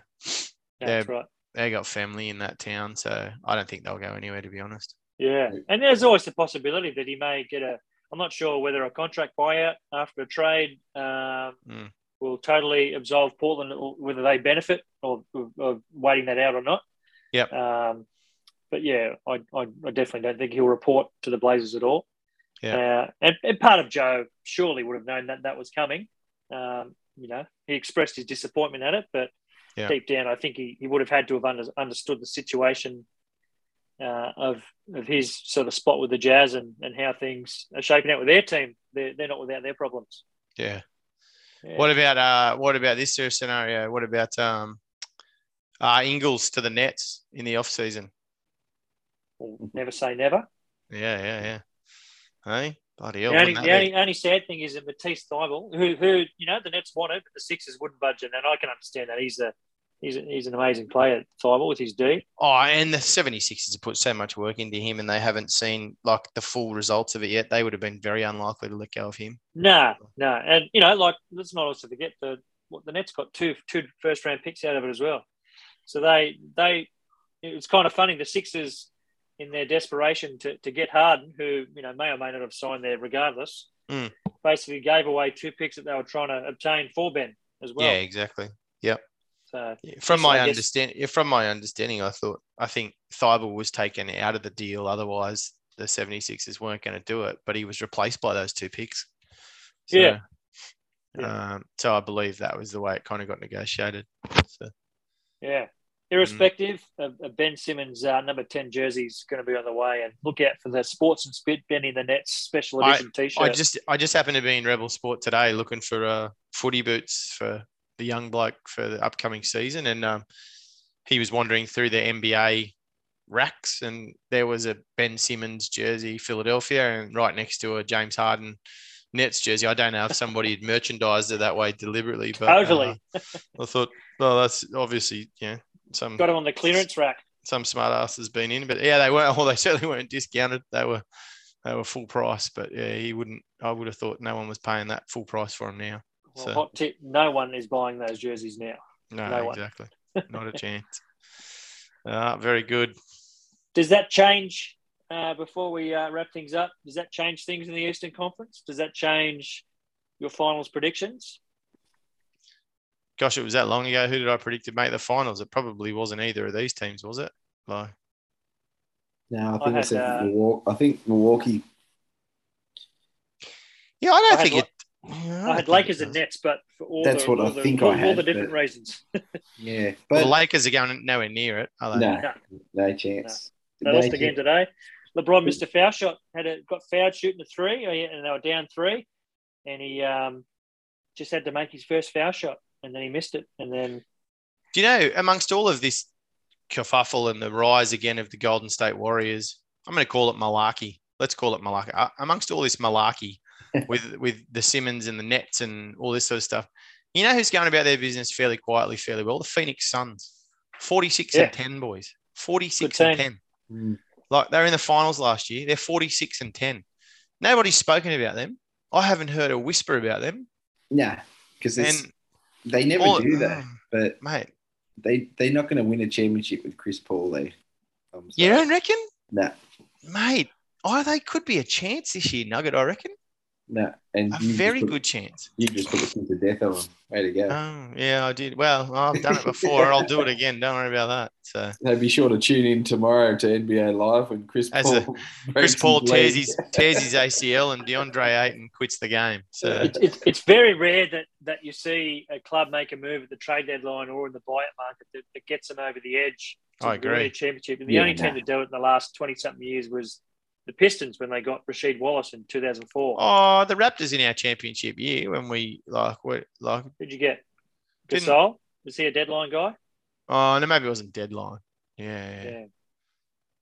That's right. they got family in that town. So I don't think they'll go anywhere to be honest. Yeah, and there's always the possibility that he may get a. I'm not sure whether a contract buyout after a trade. Um, Mm. will totally absolve Portland, or whether they benefit or, or waiting that out or not. Yeah. Um, but yeah, I, I, I, definitely don't think he'll report to the Blazers at all. Yeah. Uh, and, and, part of Joe surely would have known that that was coming. Um, you know, he expressed his disappointment at it, but yeah. deep down, I think he, he would have had to have under, understood the situation uh, of of his sort of spot with the Jazz and, and how things are shaping out with their team. They're, they're not without their problems. Yeah. yeah. What about uh what about this scenario? What about um uh Ingles to the Nets in the off season? Well, never say never. Yeah, yeah, yeah. Hey, bloody hell. The, only, the only, only, sad thing is that Matisse Thybulle, who, who, you know, the Nets wanted, but the Sixers wouldn't budge. And I can understand that. He's a he's, he's an amazing player, Thybulle, with his D. Oh, and the 76ers have put so much work into him and they haven't seen like the full results of it yet. They would have been very unlikely to let go of him. No, no. And, you know, like, let's not also forget the, what the Nets got two, two first round picks out of it as well. So they, they, it was kind of funny. The Sixers, in their desperation to, to get Harden, who, you know, may or may not have signed there regardless, mm. basically gave away two picks that they were trying to obtain for Ben as well. Yeah, exactly. Yep. So from my understanding, from my understanding, I thought I think Thybulle was taken out of the deal. Otherwise, the 76ers weren't going to do it. But he was replaced by those two picks. So, yeah. Um, so I believe that was the way it kind of got negotiated. So. Yeah. Irrespective mm. of, of, Ben Simmons' uh, number 10 jersey is going to be on the way. And look out for the Sports and Spit Benny the Nets special edition t shirt. I just I just happened to be in Rebel Sport today looking for uh, footy boots for the young bloke for the upcoming season, and um, he was wandering through the NBA racks, and there was a Ben Simmons jersey, Philadelphia, and right next to a James Harden Nets jersey. I don't know if somebody had merchandised it that way deliberately, but totally. Uh, I thought, well, that's obviously yeah, some got him on the clearance rack. Some smart ass has been in, but yeah, they weren't. Well, they certainly weren't discounted. They were they were full price, but yeah, he wouldn't. I would have thought no one was paying that full price for him now. Well, so. hot tip: no one is buying those jerseys now. No, no exactly. Not a chance. Uh, very good. Does that change uh, before we uh, wrap things up? Does that change things in the Eastern Conference? Does that change your finals predictions? Gosh, it was that long ago. Who did I predict to make the finals? It probably wasn't either of these teams, was it? Like, no, I think I, had, I said uh, Milwaukee. I think Milwaukee. Yeah, I don't I think it. I had Lakers and Nets, but for all that's the, what I the, think all, I had. All the different but, reasons. yeah, but well, the Lakers are going nowhere near it. Are they? No, no, no chance. No. They no lost again today. LeBron missed a foul shot. Had a, got fouled shooting a three, and they were down three, and he um, just had to make his first foul shot, and then he missed it, and then. Do you know, amongst all of this kerfuffle and the rise again of the Golden State Warriors, I'm going to call it malarkey. Let's call it malarkey. Uh, amongst all this malarkey, with with the Simmons and the Nets and all this sort of stuff. You know who's going about their business fairly quietly, fairly well? The Phoenix Suns, forty six yeah. and ten boys, forty six and ten. Mm. Like they're in the finals last year. They're forty six and ten. Nobody's spoken about them. I haven't heard a whisper about them. Yeah, because they never all, do that. But mate, they they're not going to win a championship with Chris Paul. They, you don't reckon? Nah, mate. Oh, they could be a chance this year, Nugget. I reckon. No, and a very put, good chance. You just put the kiss of death on them. Way to go. Oh, yeah, I did. Well, I've done it before. I'll do it again. Don't worry about that. So, so be sure to tune in tomorrow to NBA Live when Chris As Paul a, Chris Paul tears his, tears his ACL and DeAndre Ayton quits the game. So it's, it's, it's, very rare that that you see a club make a move at the trade deadline or in the buyout market that, that gets them over the edge. I agree. Championship. And the yeah, only team to do it in the last twenty something years was the Pistons when they got Rasheed Wallace in 2004. Oh, the Raptors in our championship year when we like what like. Did you get Gasol? Was he a deadline guy? Oh no, maybe it wasn't deadline. Yeah. Yeah.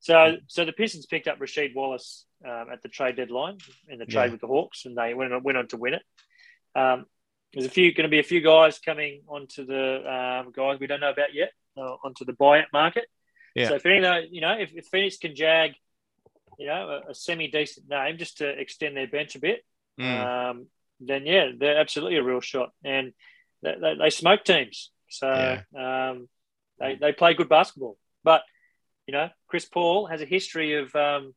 So, so the Pistons picked up Rasheed Wallace um, at the trade deadline in the trade yeah. with the Hawks, and they went on, went on to win it. Um, there's a few going to be a few guys coming onto the um, guys we don't know about yet uh, onto the buyout market. Yeah. So if any, you know, if, if Phoenix can jag you know, a, a semi decent name just to extend their bench a bit, mm. um, then yeah, they're absolutely a real shot. And they, they, they smoke teams. So yeah. um, they, they play good basketball. But, you know, Chris Paul has a history of um,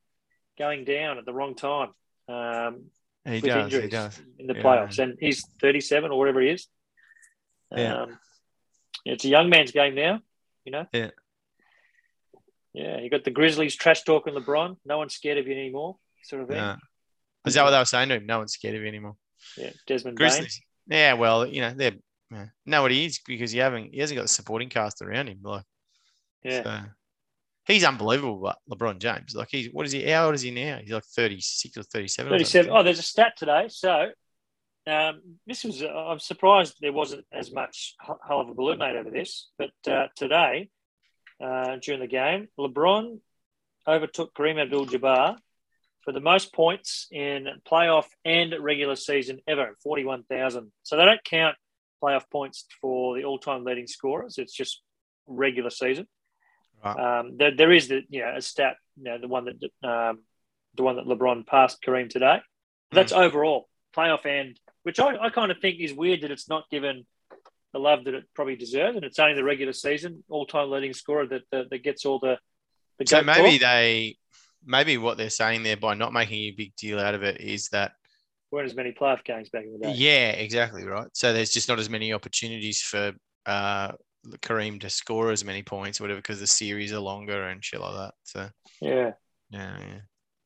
going down at the wrong time. Um, he with does, injuries he does. in the playoffs, and he's 37 or whatever he is. Yeah. Um, it's a young man's game now, you know. Yeah. Yeah, you got the Grizzlies trash talking LeBron. No one's scared of you anymore, sort of thing. Yeah. Is that what they were saying to him? No one's scared of you anymore. Yeah, Desmond Bane. Yeah, well, you know, they're yeah. know what he is because he haven't he hasn't got the supporting cast around him. Like Yeah, so he's unbelievable, but LeBron James. Like he's what is he? How old is he now? He's like 36 or thirty seven. Thirty seven. Oh, there's a stat today. So um, this was, I'm surprised there wasn't as much h- hell of a balloon made over this. But uh, today, uh, during the game, LeBron overtook Kareem Abdul Jabbar for the most points in playoff and regular season ever 41,000. So they don't count playoff points for the all time leading scorers, it's just regular season. Right. Um, there, there is the you know a stat, you know, the one that um, the one that LeBron passed Kareem today. That's overall playoff and which I, I kind of think is weird that it's not given the love that it probably deserves, and it's only the regular season all time leading scorer that, that that gets all the. the So maybe talk. they maybe what they're saying there by not making a big deal out of it is that weren't as many playoff games back in the day. yeah, exactly right. So there's just not as many opportunities for uh Kareem to score as many points or whatever because the series are longer and shit like that. So Yeah, yeah, yeah.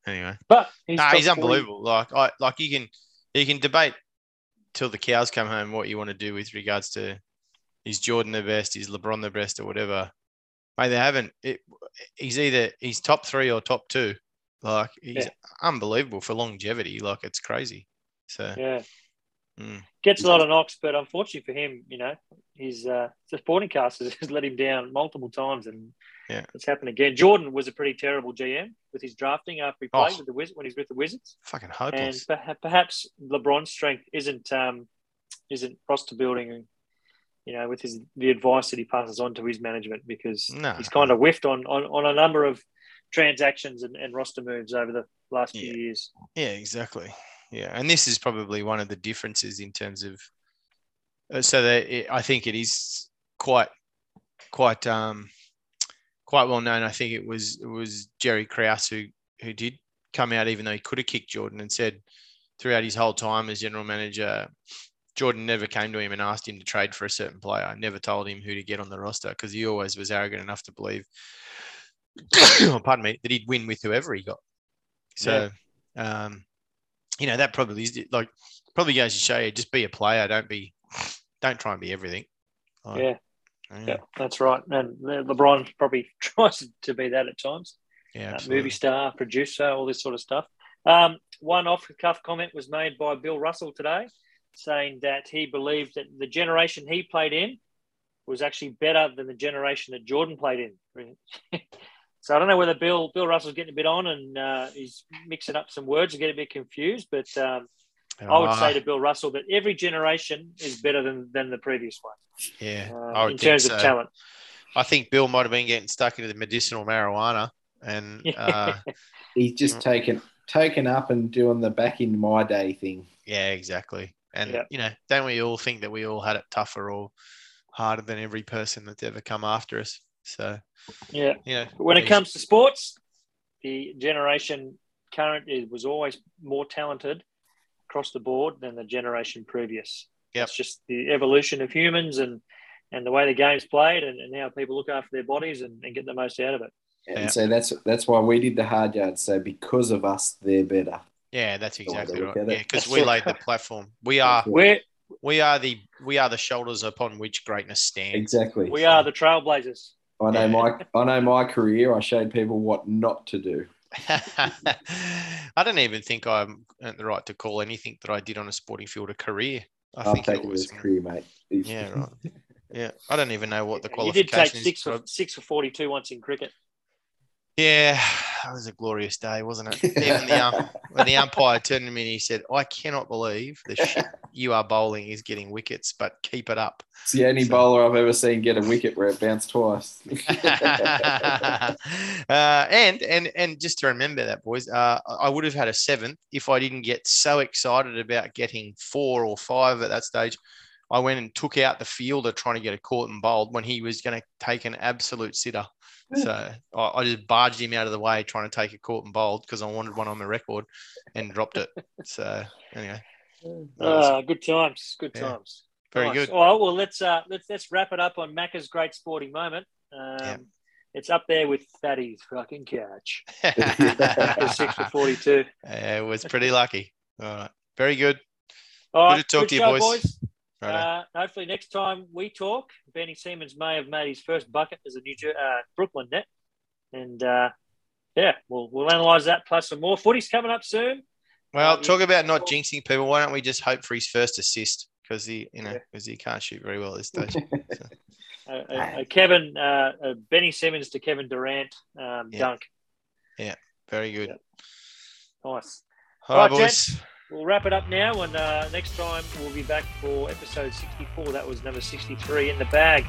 Anyway. but he's, Nah, he's unbelievable. Like I like you can you can debate till the cows come home what you want to do with regards to is Jordan the best, is LeBron the best, or whatever. Mate, they haven't. It, he's either he's top three or top two. Like he's Yeah. unbelievable for longevity. Like it's crazy. So Yeah, mm, gets a lot of knocks, but unfortunately for him, you know, his uh, supporting cast has has let him down multiple times, and Yeah. it's happened again. Jordan was a pretty terrible GM with his drafting after he played Oh. with the Wiz- when he's with the Wizards. fucking and hopeless. perha- perhaps LeBron's strength isn't um, isn't roster building, you know, with his the advice that he passes on to his management because No. he's kind of whiffed on on, on a number of transactions and, and roster moves over the last few years. Yeah, exactly. Yeah, and this is probably one of the differences in terms of. uh, So that it, I think it is quite, quite, um, quite well known. I think it was it was Jerry Krause who who did come out, even though he could have kicked Jordan, and said throughout his whole time as general manager, Jordan never came to him and asked him to trade for a certain player. Never told him who to get on the roster because he always was arrogant enough to believe, pardon me, that he'd win with whoever he got. So, um, you know, that probably is like probably goes to show you just be a player. Don't be, don't try and be everything. Like, Yeah, yeah, yeah, that's right. And LeBron probably tries to be that at times. yeah, uh, movie star, producer, all this sort of stuff. Um, one off the cuff comment was made by Bill Russell today, saying that he believed that the generation he played in was actually better than the generation that Jordan played in. so I don't know whether Bill Bill Russell's getting a bit on and uh, he's mixing up some words and getting a bit confused. But um, I would Ah, say to Bill Russell that every generation is better than, than the previous one yeah, uh, in terms so. of talent. I think Bill might have been getting stuck into the medicinal marijuana, and uh, He's just taken taken up and doing the back in my day thing. yeah, exactly. And Yeah. you know, don't we all think that we all had it tougher or harder than every person that's ever come after us? So Yeah. you know, when it comes to sports, the generation current is, was always more talented across the board than the generation previous. Yep. It's just the evolution of humans and, and the way the game's played and, and how people look after their bodies and, and get the most out of it. And Yeah. so that's that's why we did the hard yards. So because of us, they're better. yeah, that's the way to exactly right. Yeah, because we laid the platform. We are We're, we are the we are the shoulders upon which greatness stands. Exactly. we are the trailblazers. I know Yeah. my I know my career. I showed people what not to do. I don't even think I'm at the right to call anything that I did on a sporting field a career. I I'll think take it it was as career, mate. yeah, right. Yeah, I don't even know what the you did take six is. for, six for 42 once in cricket. Yeah, that was a glorious day, wasn't it? Even the um, when the umpire turned to me and he said, "I cannot believe the shit you are bowling is getting wickets, but keep it up." It's the only So- bowler I've ever seen get a wicket where it bounced twice. uh, and and and just to remember that, boys, uh, I would have had a seventh if I didn't get so excited about getting four or five at that stage. I went and took out the fielder trying to get a caught and bowled when he was going to take an absolute sitter. So I, I just barged him out of the way trying to take a caught and bowled because I wanted one on the record and dropped it. So anyway, Uh, good times. Good Yeah. times. Very Nice. good. All right, well, let's uh, let's let's wrap it up on Macca's great sporting moment. Um, Yeah. It's up there with Thaddy's fucking couch. Macca's six for forty-two. Yeah, it was pretty lucky. All right. Very good. All right, Good to talk to you, show, boys. Righto. Uh, hopefully, next time we talk, Benny Simmons may have made his first bucket as a New Jer- uh, Brooklyn net, and uh, yeah, we'll we'll analyse that plus some more. Footy's coming up soon. well, um, talk about not jinxing people. Why don't we just hope for his first assist? Because he, you know, Yeah. because he can't shoot very well at this stage. Uh, uh, uh, Kevin uh, uh, Benny Simmons to Kevin Durant um, Yeah. dunk. Very good. Yeah. Nice. All right, Right, boys. gents. We'll wrap it up now, and uh, next time we'll be back for episode 64. That was number 63 in the bag.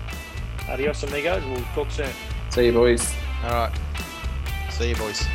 Adios, amigos. We'll talk soon. See you, boys. All right. See you, boys.